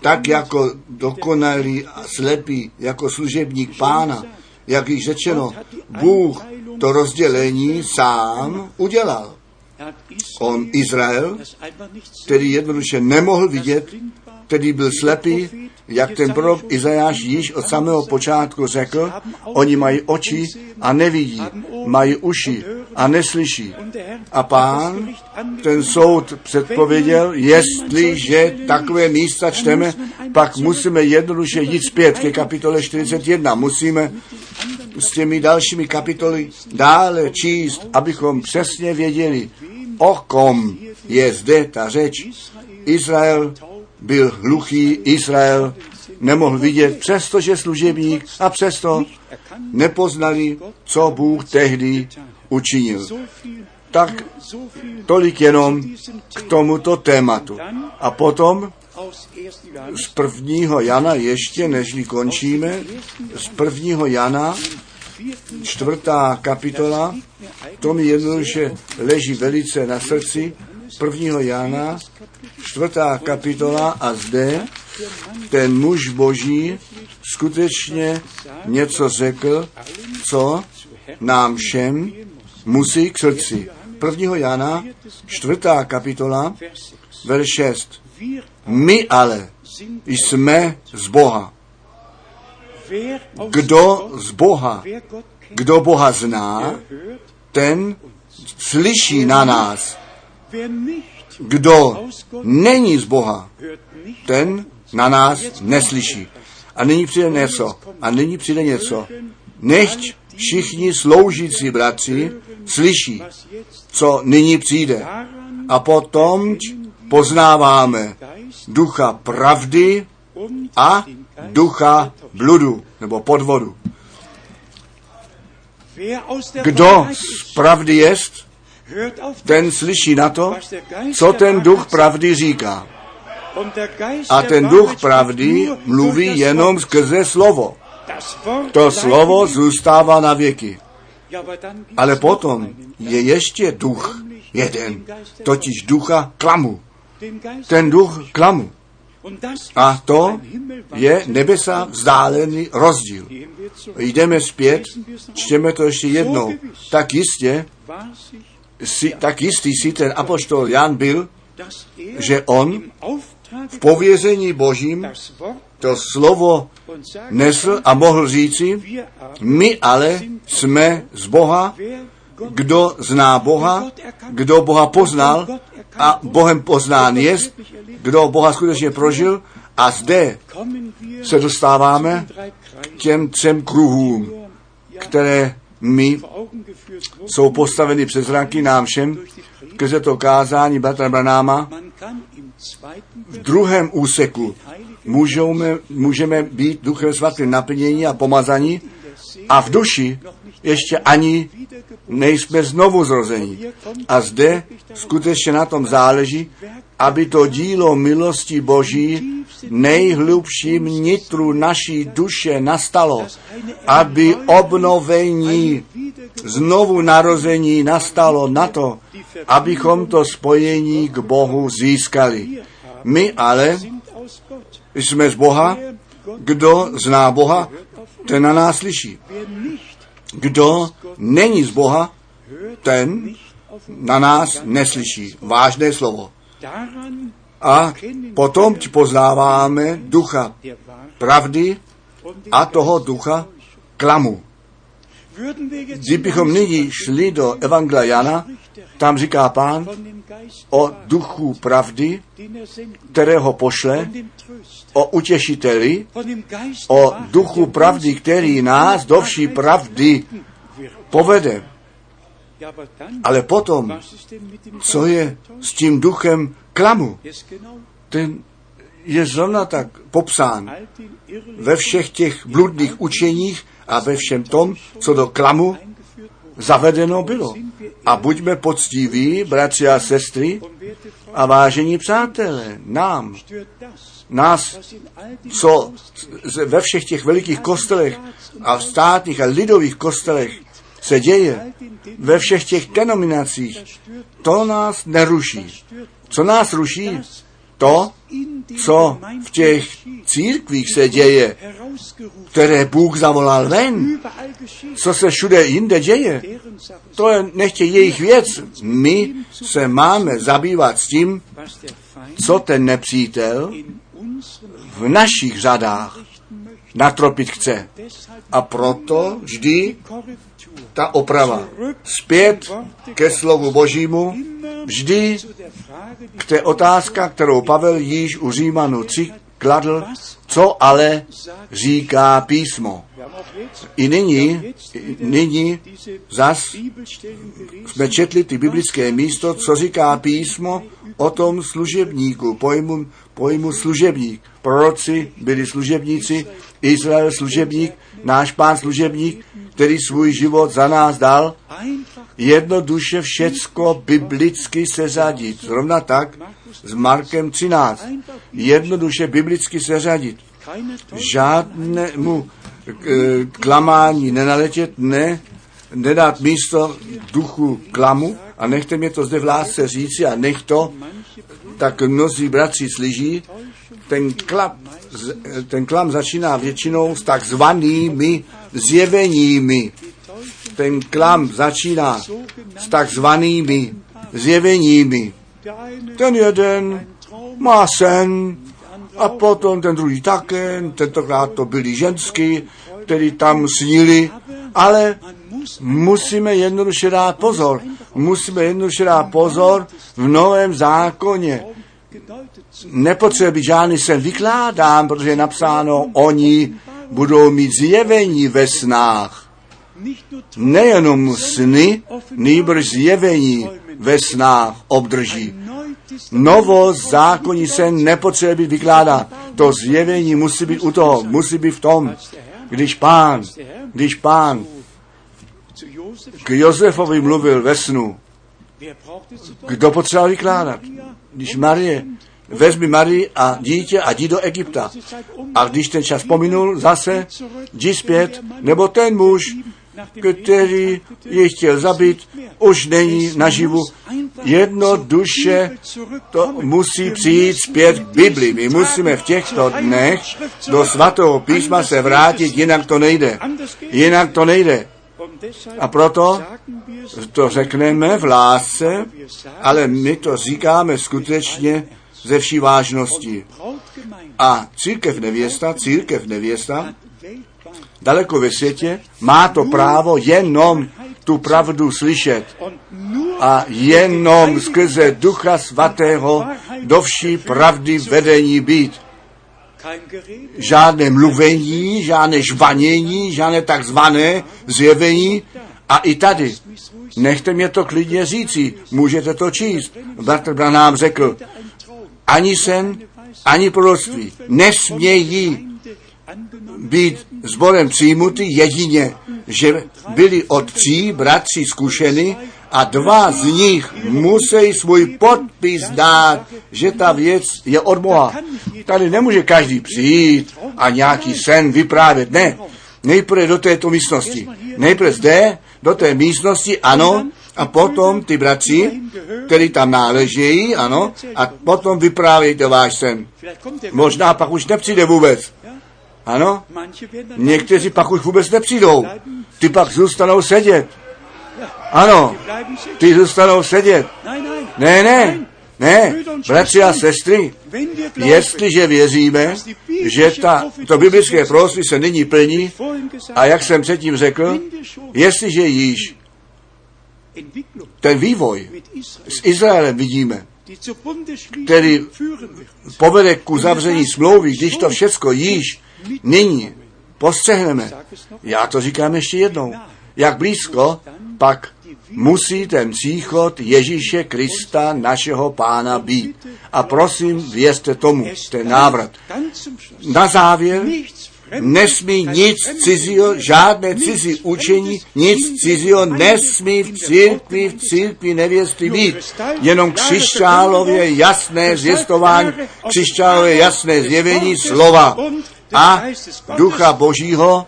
S1: tak jako dokonalý a slepý, jako služebník pána, jak již řečeno, Bůh to rozdělení sám udělal. On Izrael, který jednoduše nemohl vidět, který byl slepý, jak ten prorok Izajáš již od samého počátku řekl, oni mají oči a nevidí, mají uši a neslyší. A pán ten soud předpověděl, jestliže takové místa čteme, pak musíme jednoduše jít zpět ke kapitole 41. Musíme s těmi dalšími kapitoly dále číst, abychom přesně věděli, o kom je zde ta řeč. Izrael byl hluchý, Izrael nemohl vidět, přestože služebník a přesto nepoznali, co Bůh tehdy učinil. Tak tolik jenom k tomuto tématu. A potom z prvního Jana, ještě nežli končíme, z prvního Jana, čtvrtá kapitola, to mi jednoduše leží velice na srdci, prvního Jana, čtvrtá kapitola a zde ten muž boží skutečně něco řekl, co nám všem musí k srdci. Prvního Jana, čtvrtá kapitola, verš 6. My ale jsme z Boha. Kdo z Boha, kdo Boha zná, ten slyší na nás. Kdo není z Boha, ten na nás neslyší. A nyní přijde něco. A nyní přijde něco. Nechť všichni sloužící bratři slyší, co nyní přijde. A potom poznáváme ducha pravdy a ducha bludu, nebo podvodu. Kdo z pravdy jest, ten slyší na to, co ten duch pravdy říká. A ten duch pravdy mluví jenom skrze slovo. To slovo zůstává na věky. Ale potom je ještě duch jeden, totiž ducha klamu. Ten duch klamu. A to je nebesa vzdálený rozdíl. Jdeme zpět, čteme to ještě jednou. Tak jistě, si, tak jistý si ten apoštol Jan byl, že on v povězení božím to slovo nesl a mohl říci, my ale jsme z Boha, kdo zná Boha, kdo Boha poznal a Bohem poznán je, kdo Boha skutečně prožil a zde se dostáváme k těm třem kruhům, které my jsou postaveny přes zraky nám všem, skrze to kázání bratra Branáma. V druhém úseku můžeme, můžeme být duchem svatým naplnění a pomazaní a v duši ještě ani nejsme znovu zrození. A zde skutečně na tom záleží, aby to dílo milosti Boží nejhlubším nitru naší duše nastalo, aby obnovení, znovu narození nastalo na to, abychom to spojení k Bohu získali. My ale jsme z Boha, kdo zná Boha, ten na nás slyší. Kdo není z Boha, ten na nás neslyší. Vážné slovo. A potom poznáváme ducha pravdy a toho ducha klamu. Kdybychom nyní šli do Evangelia Jana, tam říká pán o duchu pravdy, kterého pošle, o utěšiteli, o duchu pravdy, který nás do vší pravdy povede. Ale potom, co je s tím duchem klamu, ten je zrovna tak popsán ve všech těch bludných učeních a ve všem tom, co do klamu zavedeno bylo. A buďme poctiví, bratři a sestry, a vážení přátelé, nám, nás, co ve všech těch velikých kostelech a v státních a lidových kostelech se děje, ve všech těch denominacích, to nás neruší. Co nás ruší? To, co v těch církvích se děje, které Bůh zavolal ven, co se všude jinde děje, to je nechtě jejich věc. My se máme zabývat s tím, co ten nepřítel v našich řadách natropit chce. A proto vždy ta oprava zpět ke slovu Božímu, vždy k té otázka, kterou Pavel již u Římanu 3 kladl, co ale říká písmo. I nyní, nyní zas jsme četli ty biblické místo, co říká písmo o tom služebníku, pojmu, pojmu služebník. Proroci byli služebníci, Izrael služebník, náš pán služebník, který svůj život za nás dal, jednoduše všecko biblicky seřadit. Zrovna tak s Markem 13. Jednoduše biblicky seřadit. Žádnému e, klamání nenaletět, ne, nedat místo duchu klamu a nechte mě to zde v lásce říci a nech to, tak mnozí bratři slyží, ten, klam, ten klam začíná většinou s takzvanými zjeveními. Ten klam začíná s takzvanými zjeveními. Ten jeden má sen a potom ten druhý také, tentokrát to byli ženský, který tam snili, ale musíme jednoduše dát pozor. Musíme jednoduše dát pozor v novém zákoně. Nepotřebuje být žádný sen vykládám, protože je napsáno, oni budou mít zjevení ve snách. Nejenom sny, nýbrž zjevení ve snách obdrží. Novo zákonní se nepotřebuje být vykládá. To zjevení musí být u toho, musí být v tom. Když pán, když pán k Josefovi mluvil ve snu, kdo potřeboval vykládat? Když Marie, vezmi Marii a dítě a jdi do Egypta. A když ten čas pominul, zase jdi zpět, nebo ten muž který je chtěl zabít, už není naživu. Jednoduše to musí přijít zpět k Bibli. My musíme v těchto dnech do svatého písma se vrátit, jinak to nejde. Jinak to nejde. A proto to řekneme v lásce, ale my to říkáme skutečně ze vší vážnosti. A církev nevěsta, církev nevěsta, daleko ve světě, má to právo jenom tu pravdu slyšet a jenom skrze Ducha Svatého do vší pravdy vedení být. Žádné mluvení, žádné žvanění, žádné takzvané zjevení. A i tady, nechte mě to klidně říci, můžete to číst. Bratr Branham řekl, ani sen, ani proroctví nesmějí být zborem přijmuty jedině, že byli od tří bratří zkušeny a dva z nich musí svůj podpis dát, že ta věc je od Boha. Tady nemůže každý přijít a nějaký sen vyprávět. Ne, nejprve do této místnosti. Nejprve zde, do té místnosti, ano, a potom ty bratři, který tam náležejí, ano, a potom vyprávějte váš sen. Možná pak už nepřijde vůbec. Ano, někteří pak už vůbec nepřijdou. Ty pak zůstanou sedět. Ano, ty zůstanou sedět. Ne, ne, ne, bratři a sestry, jestliže věříme, že ta, to biblické proroctví se nyní plní, a jak jsem předtím řekl, jestliže již ten vývoj s Izraelem vidíme, který povede k uzavření smlouvy, když to všecko již nyní postřehneme. Já to říkám ještě jednou. Jak blízko pak musí ten příchod Ježíše Krista, našeho pána, být. A prosím, věřte tomu, ten návrat. Na závěr nesmí nic cizího, žádné cizí učení, nic cizího nesmí v církvi, v církvi nevěsty být. Jenom křišťálově jasné zvěstování, křišťálově jasné zjevení slova a ducha Božího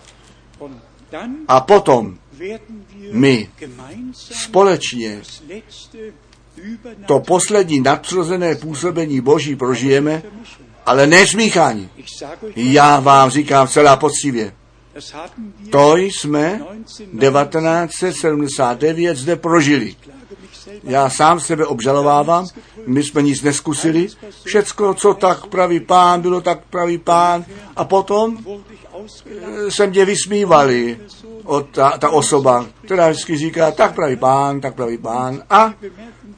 S1: a potom my společně to poslední nadpřirozené působení Boží prožijeme, ale nesmíchání. Já vám říkám celá poctivě. To jsme 1979 zde prožili. Já sám sebe obžalovávám, my jsme nic neskusili, všecko, co tak praví pán, bylo tak pravý pán a potom eh, se mě vysmívali od ta, ta osoba, která vždycky říká, tak pravý pán, tak pravý pán a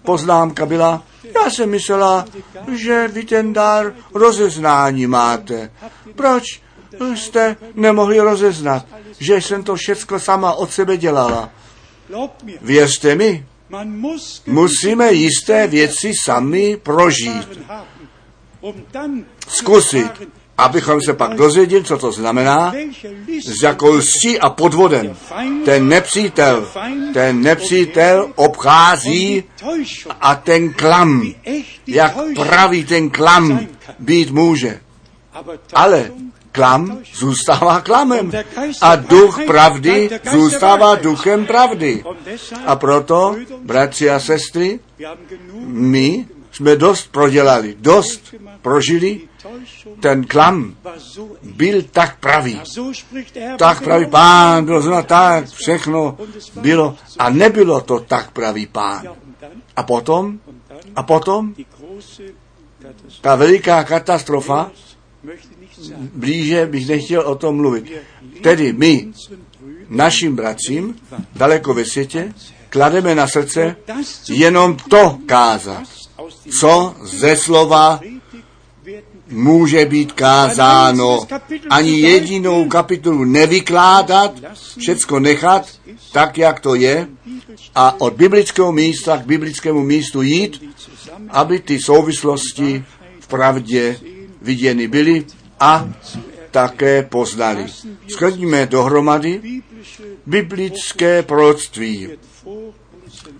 S1: poznámka byla, já jsem myslela, že vy ten dar rozeznání máte. Proč jste nemohli rozeznat, že jsem to všecko sama od sebe dělala? Věřte mi, musíme jisté věci sami prožít. Zkusit, abychom se pak dozvěděli, co to znamená, s jakou lstí a podvodem ten nepřítel, ten nepřítel obchází a ten klam, jak pravý ten klam být může. Ale klam zůstává klamem a duch pravdy zůstává duchem pravdy. A proto, bratři a sestry, my jsme dost prodělali, dost prožili, ten klam byl tak pravý. Tak pravý pán, bylo znamená tak, všechno bylo a nebylo to tak pravý pán. A potom, a potom, ta veliká katastrofa, blíže bych nechtěl o tom mluvit. Tedy my, našim bratřím, daleko ve světě, klademe na srdce jenom to kázat, co ze slova může být kázáno. Ani jedinou kapitolu nevykládat, všecko nechat tak, jak to je a od biblického místa k biblickému místu jít, aby ty souvislosti v pravdě viděny byly a také poznali. Schodíme dohromady biblické proroctví.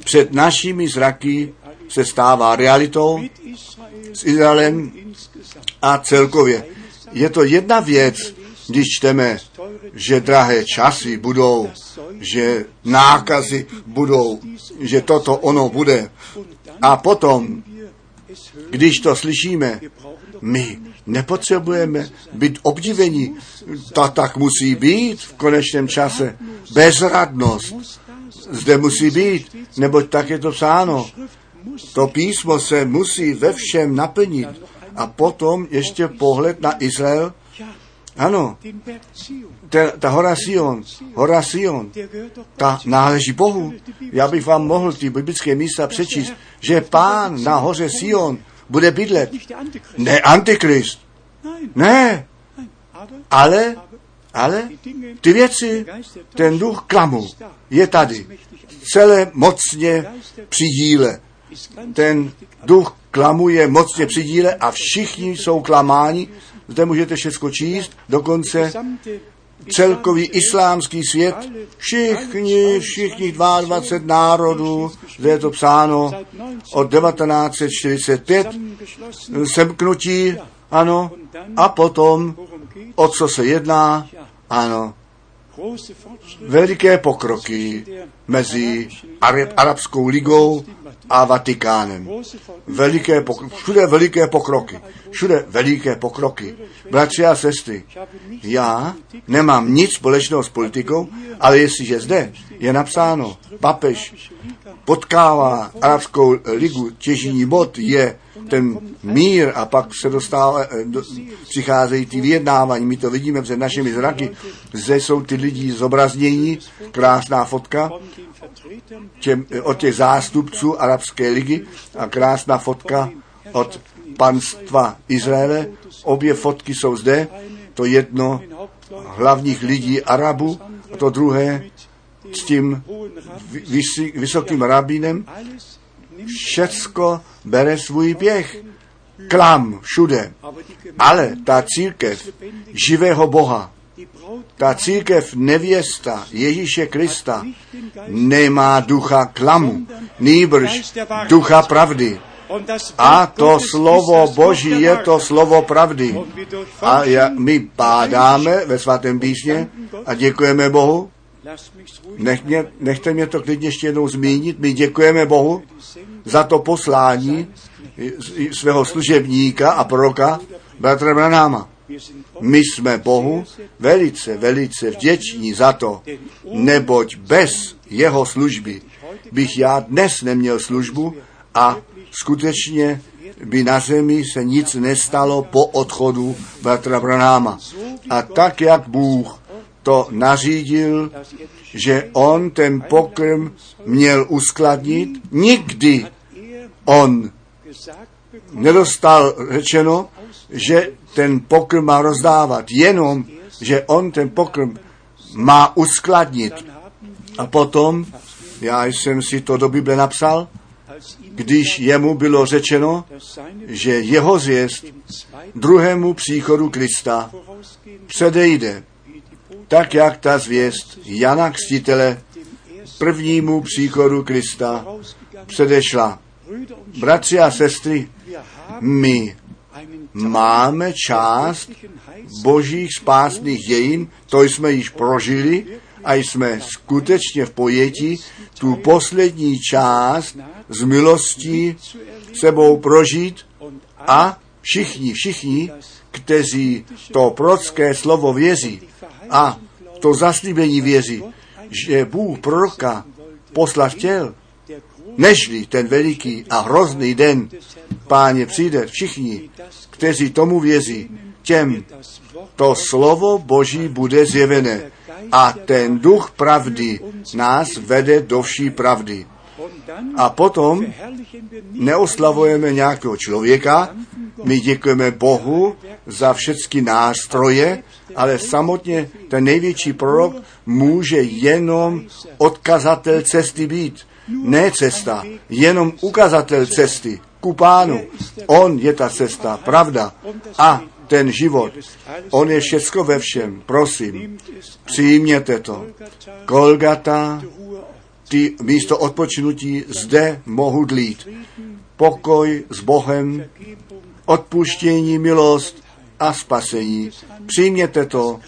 S1: Před našimi zraky se stává realitou s Izraelem a celkově. Je to jedna věc, když čteme, že drahé časy budou, že nákazy budou, že toto ono bude. A potom, když to slyšíme, my nepotřebujeme být obdiveni. To tak musí být v konečném čase. Bezradnost zde musí být, neboť tak je to psáno. To písmo se musí ve všem naplnit. A potom ještě pohled na Izrael. Ano, ta, ta hora Sion, hora Sion, ta náleží Bohu. Já bych vám mohl ty biblické místa přečíst, že pán na hoře Sion bude bydlet. Ne antikrist. Ne. Ale, ale ty věci, ten duch klamu je tady. Celé mocně při díle. Ten duch klamu je mocně při díle a všichni jsou klamáni. Zde můžete všechno číst, dokonce celkový islámský svět, všichni, všichni 22 národů, zde je to psáno od 1945, semknutí, ano, a potom, o co se jedná, ano, veliké pokroky mezi Arabskou ligou a Vatikánem. Veliké pokroky, všude veliké pokroky. Všude veliké pokroky. Bratři a sestry, já nemám nic společného s politikou, ale jestliže zde je napsáno, papež potkává Arabskou ligu, těžení bod je ten mír a pak se dostává, eh, do, přicházejí ty vyjednávání, my to vidíme před našimi zraky, zde jsou ty lidi zobraznění, krásná fotka těm, od těch zástupců Arabské ligy a krásná fotka od panstva Izraele. Obě fotky jsou zde, to jedno hlavních lidí Arabů a to druhé s tím vysokým rabínem všecko bere svůj běh. Klam všude. Ale ta církev živého Boha, ta církev nevěsta Ježíše Krista nemá ducha klamu, nýbrž ducha pravdy. A to slovo Boží je to slovo pravdy. A my pádáme ve svatém písně a děkujeme Bohu, Nech mě, nechte mě to klidně ještě jednou zmínit. My děkujeme Bohu za to poslání svého služebníka a proroka bratra Branáma. My jsme Bohu velice, velice vděční za to, neboť bez jeho služby bych já dnes neměl službu a skutečně by na zemi se nic nestalo po odchodu bratra Branáma. A tak, jak Bůh to nařídil, že on ten pokrm měl uskladnit. Nikdy on nedostal řečeno, že ten pokrm má rozdávat, jenom, že on ten pokrm má uskladnit. A potom, já jsem si to do Bible napsal, když jemu bylo řečeno, že jeho zvěst druhému příchodu Krista předejde tak jak ta zvěst Jana Kstitele prvnímu příchodu Krista předešla. Bratři a sestry, my máme část božích spásných dějin, to jsme již prožili a jsme skutečně v pojetí tu poslední část z milostí sebou prožít a všichni, všichni, kteří to prorocké slovo věří, a to zaslíbení věří, že Bůh proroka poslat chtěl, nežli ten veliký a hrozný den páně přijde, všichni, kteří tomu věří, těm to slovo Boží bude zjevené a ten duch pravdy nás vede do vší pravdy. A potom neoslavujeme nějakého člověka, my děkujeme Bohu za všechny nástroje, ale samotně ten největší prorok může jenom odkazatel cesty být. Ne cesta, jenom ukazatel cesty ku pánu. On je ta cesta, pravda a ten život. On je všecko ve všem. Prosím, přijměte to. Kolgata, ty místo odpočinutí zde mohu dlít. Pokoj s Bohem, odpuštění, milost a spasení. Přijměte to.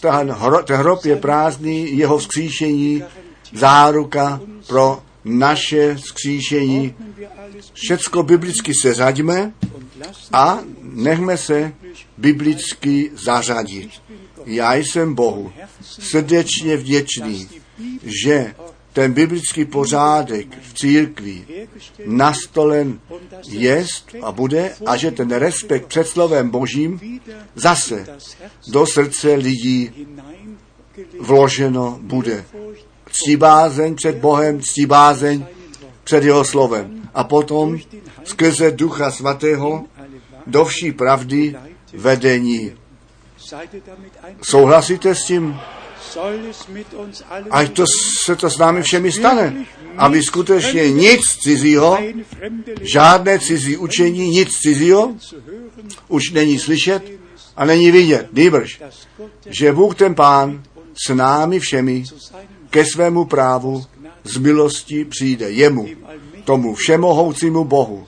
S1: Ten, hro, ten hrob je prázdný, jeho vzkříšení, záruka pro naše vzkříšení. Všecko biblicky se řadíme a nechme se biblicky zařadit. Já jsem Bohu srdečně vděčný, že biblický pořádek v církvi nastolen jest a bude a že ten respekt před slovem Božím zase do srdce lidí vloženo bude. Ctibázeň před Bohem, ctibázeň před jeho slovem. A potom skrze Ducha Svatého do vší pravdy vedení. Souhlasíte s tím? Ať to se to s námi všemi stane. Aby skutečně nic cizího, žádné cizí učení, nic cizího už není slyšet a není vidět. Nýbrž, že Bůh ten Pán s námi všemi ke svému právu z milosti přijde jemu, tomu všemohoucímu Bohu.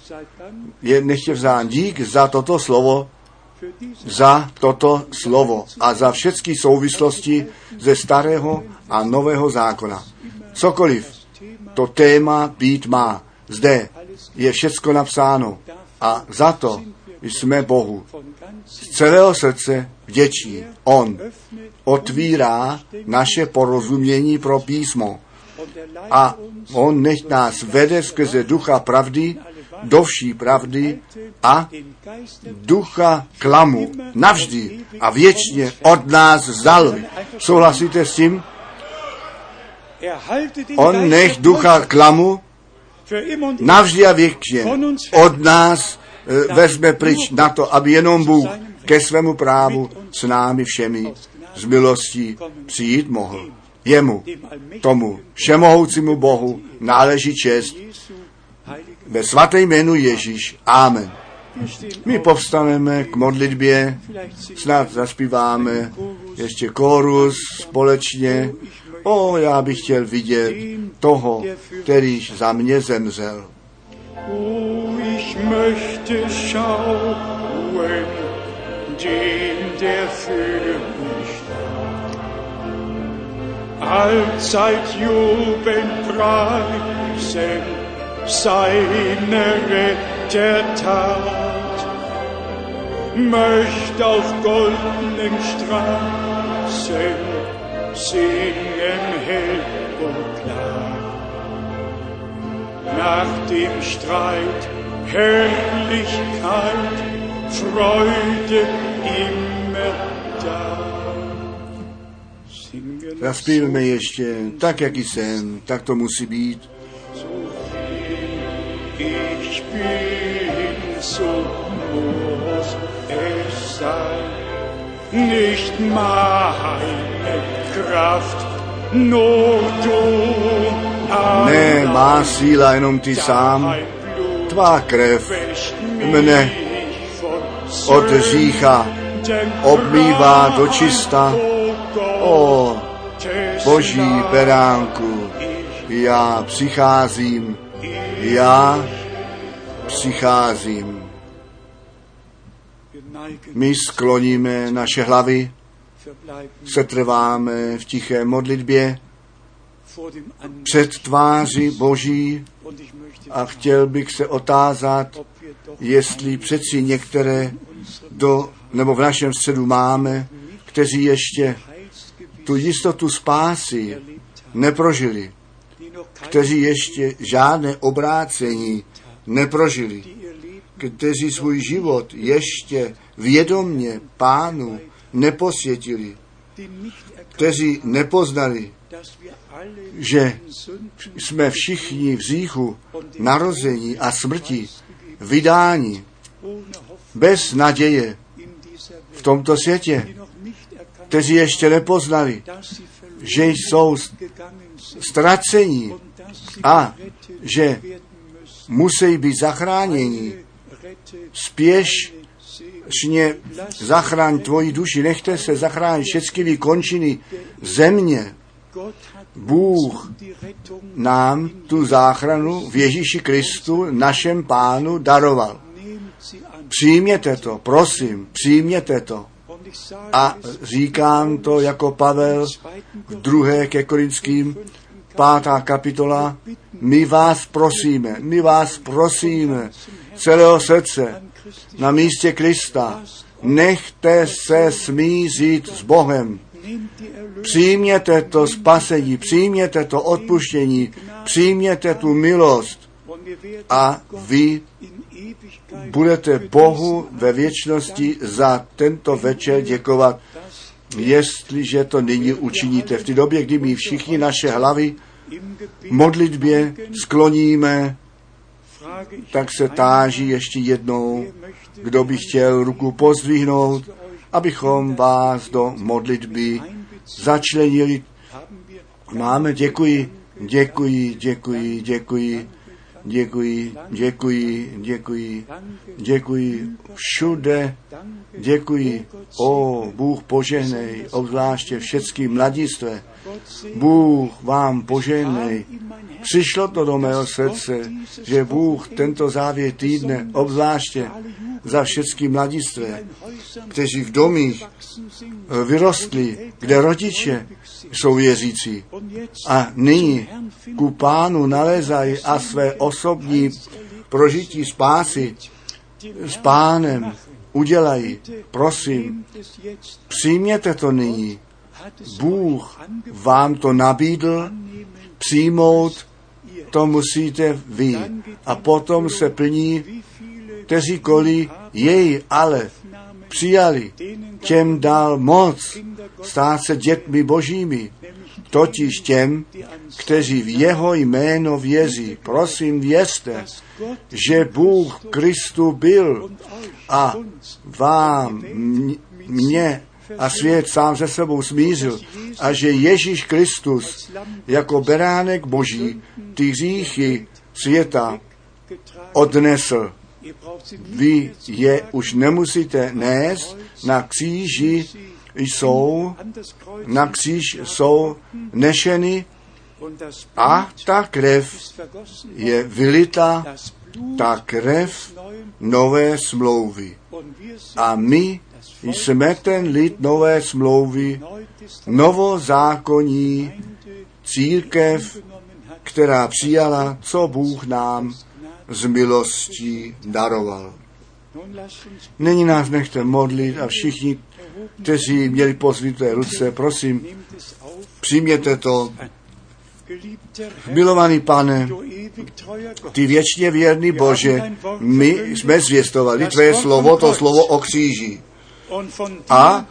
S1: Je nechtě vzán dík za toto slovo, za toto slovo a za všechny souvislosti ze starého a nového zákona. Cokoliv to téma být má, zde je všecko napsáno a za to jsme Bohu z celého srdce vděční. On otvírá naše porozumění pro písmo a on nech nás vede skrze ducha pravdy do vší pravdy a ducha klamu navždy a věčně od nás vzal. Souhlasíte s tím? On nech ducha klamu navždy a věčně od nás e, vezme pryč na to, aby jenom Bůh ke svému právu s námi všemi z milostí přijít mohl. Jemu, tomu všemohoucímu Bohu, náleží čest ve svaté jménu Ježíš. Amen. My povstaneme k modlitbě, snad zaspíváme ještě kórus společně. O, já bych chtěl vidět toho, kterýž za mě zemřel.
S2: Oh, ich möchte schauen, den, der für mich. Allzeit jubelnd preisen seine Rettertat. Möcht auf goldenen Straßen singen hell und klar. Nach dem Streit Herrlichkeit, Freude immer da.
S1: Zaspívme ještě, tak jak jsem, tak to musí být.
S2: Ich bin, so muss es sein. Nicht meine Kraft, nur du.
S1: Ne, má síla jenom ty sám, tvá krev mne od řícha obmývá do čista. O boží beránku, já přicházím, já přicházím. My skloníme naše hlavy, setrváme v tiché modlitbě před tváří Boží a chtěl bych se otázat, jestli přeci některé do, nebo v našem středu máme, kteří ještě tu jistotu spásy neprožili, kteří ještě žádné obrácení neprožili, kteří svůj život ještě vědomně pánu neposvětili, kteří nepoznali, že jsme všichni v říchu narození a smrti vydáni bez naděje v tomto světě, kteří ještě nepoznali, že jsou ztracení a že musí být zachráněni. Spěšně zachráň tvoji duši, nechte se zachránit všechny končiny země. Bůh nám tu záchranu v Ježíši Kristu, našem pánu, daroval. Přijměte to, prosím, přijměte to. A říkám to jako Pavel v druhé ke Korinským, pátá kapitola. My vás prosíme, my vás prosíme celého srdce na místě Krista. Nechte se smířit s Bohem. Přijměte to spasení, přijměte to odpuštění, přijměte tu milost a vy budete Bohu ve věčnosti za tento večer děkovat, jestliže to nyní učiníte. V té době, kdy my všichni naše hlavy modlitbě skloníme, tak se táží ještě jednou, kdo by chtěl ruku pozdvihnout, abychom vás do modlitby začlenili. Máme, děkuji, děkuji, děkuji, děkuji. Děkuji, děkuji, děkuji, děkuji všude, děkuji. O, Bůh požehnej, obzvláště všechny mladistvé. Bůh vám požehnej. Přišlo to do mého srdce, že Bůh tento závěr týdne, obzvláště za všechny mladistvé, kteří v domích vyrostli, kde rodiče jsou věřící. A nyní ku pánu nalézají a své osobní prožití spásy s pánem udělají. Prosím, přijměte to nyní. Bůh vám to nabídl, přijmout to musíte vy. A potom se plní, kteříkoliv jej ale přijali, těm dal moc stát se dětmi božími, totiž těm, kteří v jeho jméno věří. Prosím, vězte, že Bůh Kristu byl a vám, mě a svět sám se sebou smířil a že Ježíš Kristus jako beránek boží ty hříchy světa odnesl. Vy je už nemusíte nést, na kříži jsou, na kříž jsou nešeny a ta krev je vylita, ta krev nové smlouvy. A my jsme ten lid nové smlouvy, novozákonní církev, která přijala, co Bůh nám z milostí daroval. Nyní nás nechte modlit a všichni, kteří měli pozvité ruce, prosím, přijměte to. Milovaný pane, ty věčně věrný Bože, my jsme zvěstovali tvé slovo, to slovo o kříži. A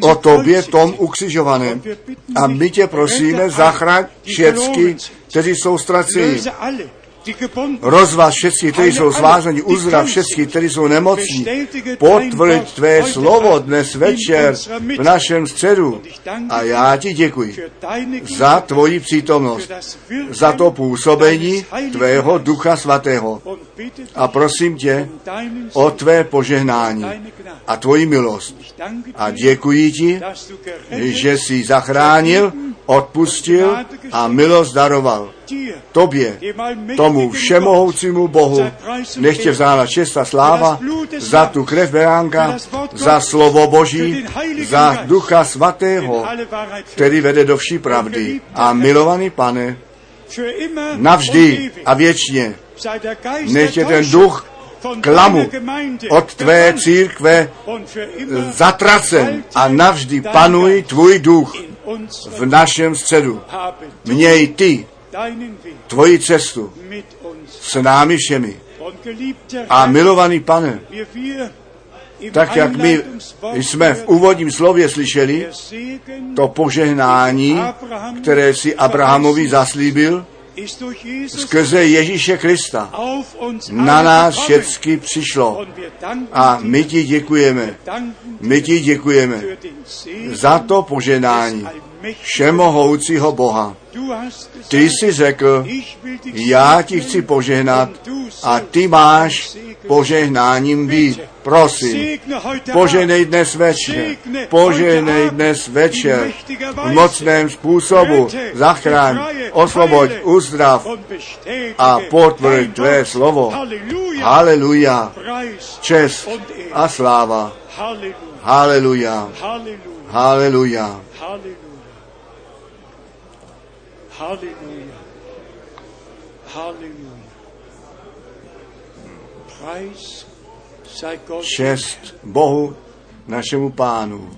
S1: o tobě tom ukřižovaném. A my tě prosíme, zachraň všechny, kteří jsou ztraceni. Rozvaz všechny, kteří jsou svázaní, uzdrav všechny, kteří jsou nemocní. Potvrď tvé slovo dnes večer v našem středu. A já ti děkuji za tvoji přítomnost, za to působení tvého ducha svatého. A prosím tě o tvé požehnání a tvoji milost. A děkuji ti, že jsi zachránil, odpustil a milost daroval. Tobě, tomu všemohoucímu Bohu, nechtě vzála čest a sláva za tu krev beránka, za slovo Boží, za ducha svatého, který vede do vší pravdy. A milovaný pane, navždy a věčně, nechtě ten duch klamu od tvé církve zatracen a navždy panuj tvůj duch v našem středu. Měj ty tvoji cestu s námi všemi. A milovaný pane, tak jak my jsme v úvodním slově slyšeli, to požehnání, které si Abrahamovi zaslíbil, skrze Ježíše Krista na nás všechny přišlo. A my ti děkujeme. My ti děkujeme za to poženání všemohoucího Boha. Ty jsi řekl, já ti chci požehnat a ty máš požehnáním být. prosím, poženej dnes večer, poženej dnes večer v mocném způsobu, zachráň, osvoboď, uzdrav a potvrď tvé slovo. Haleluja, čest a sláva. Haleluja, haleluja.
S2: Halleluja. Halleluja.
S1: Čest Bohu, našemu pánu.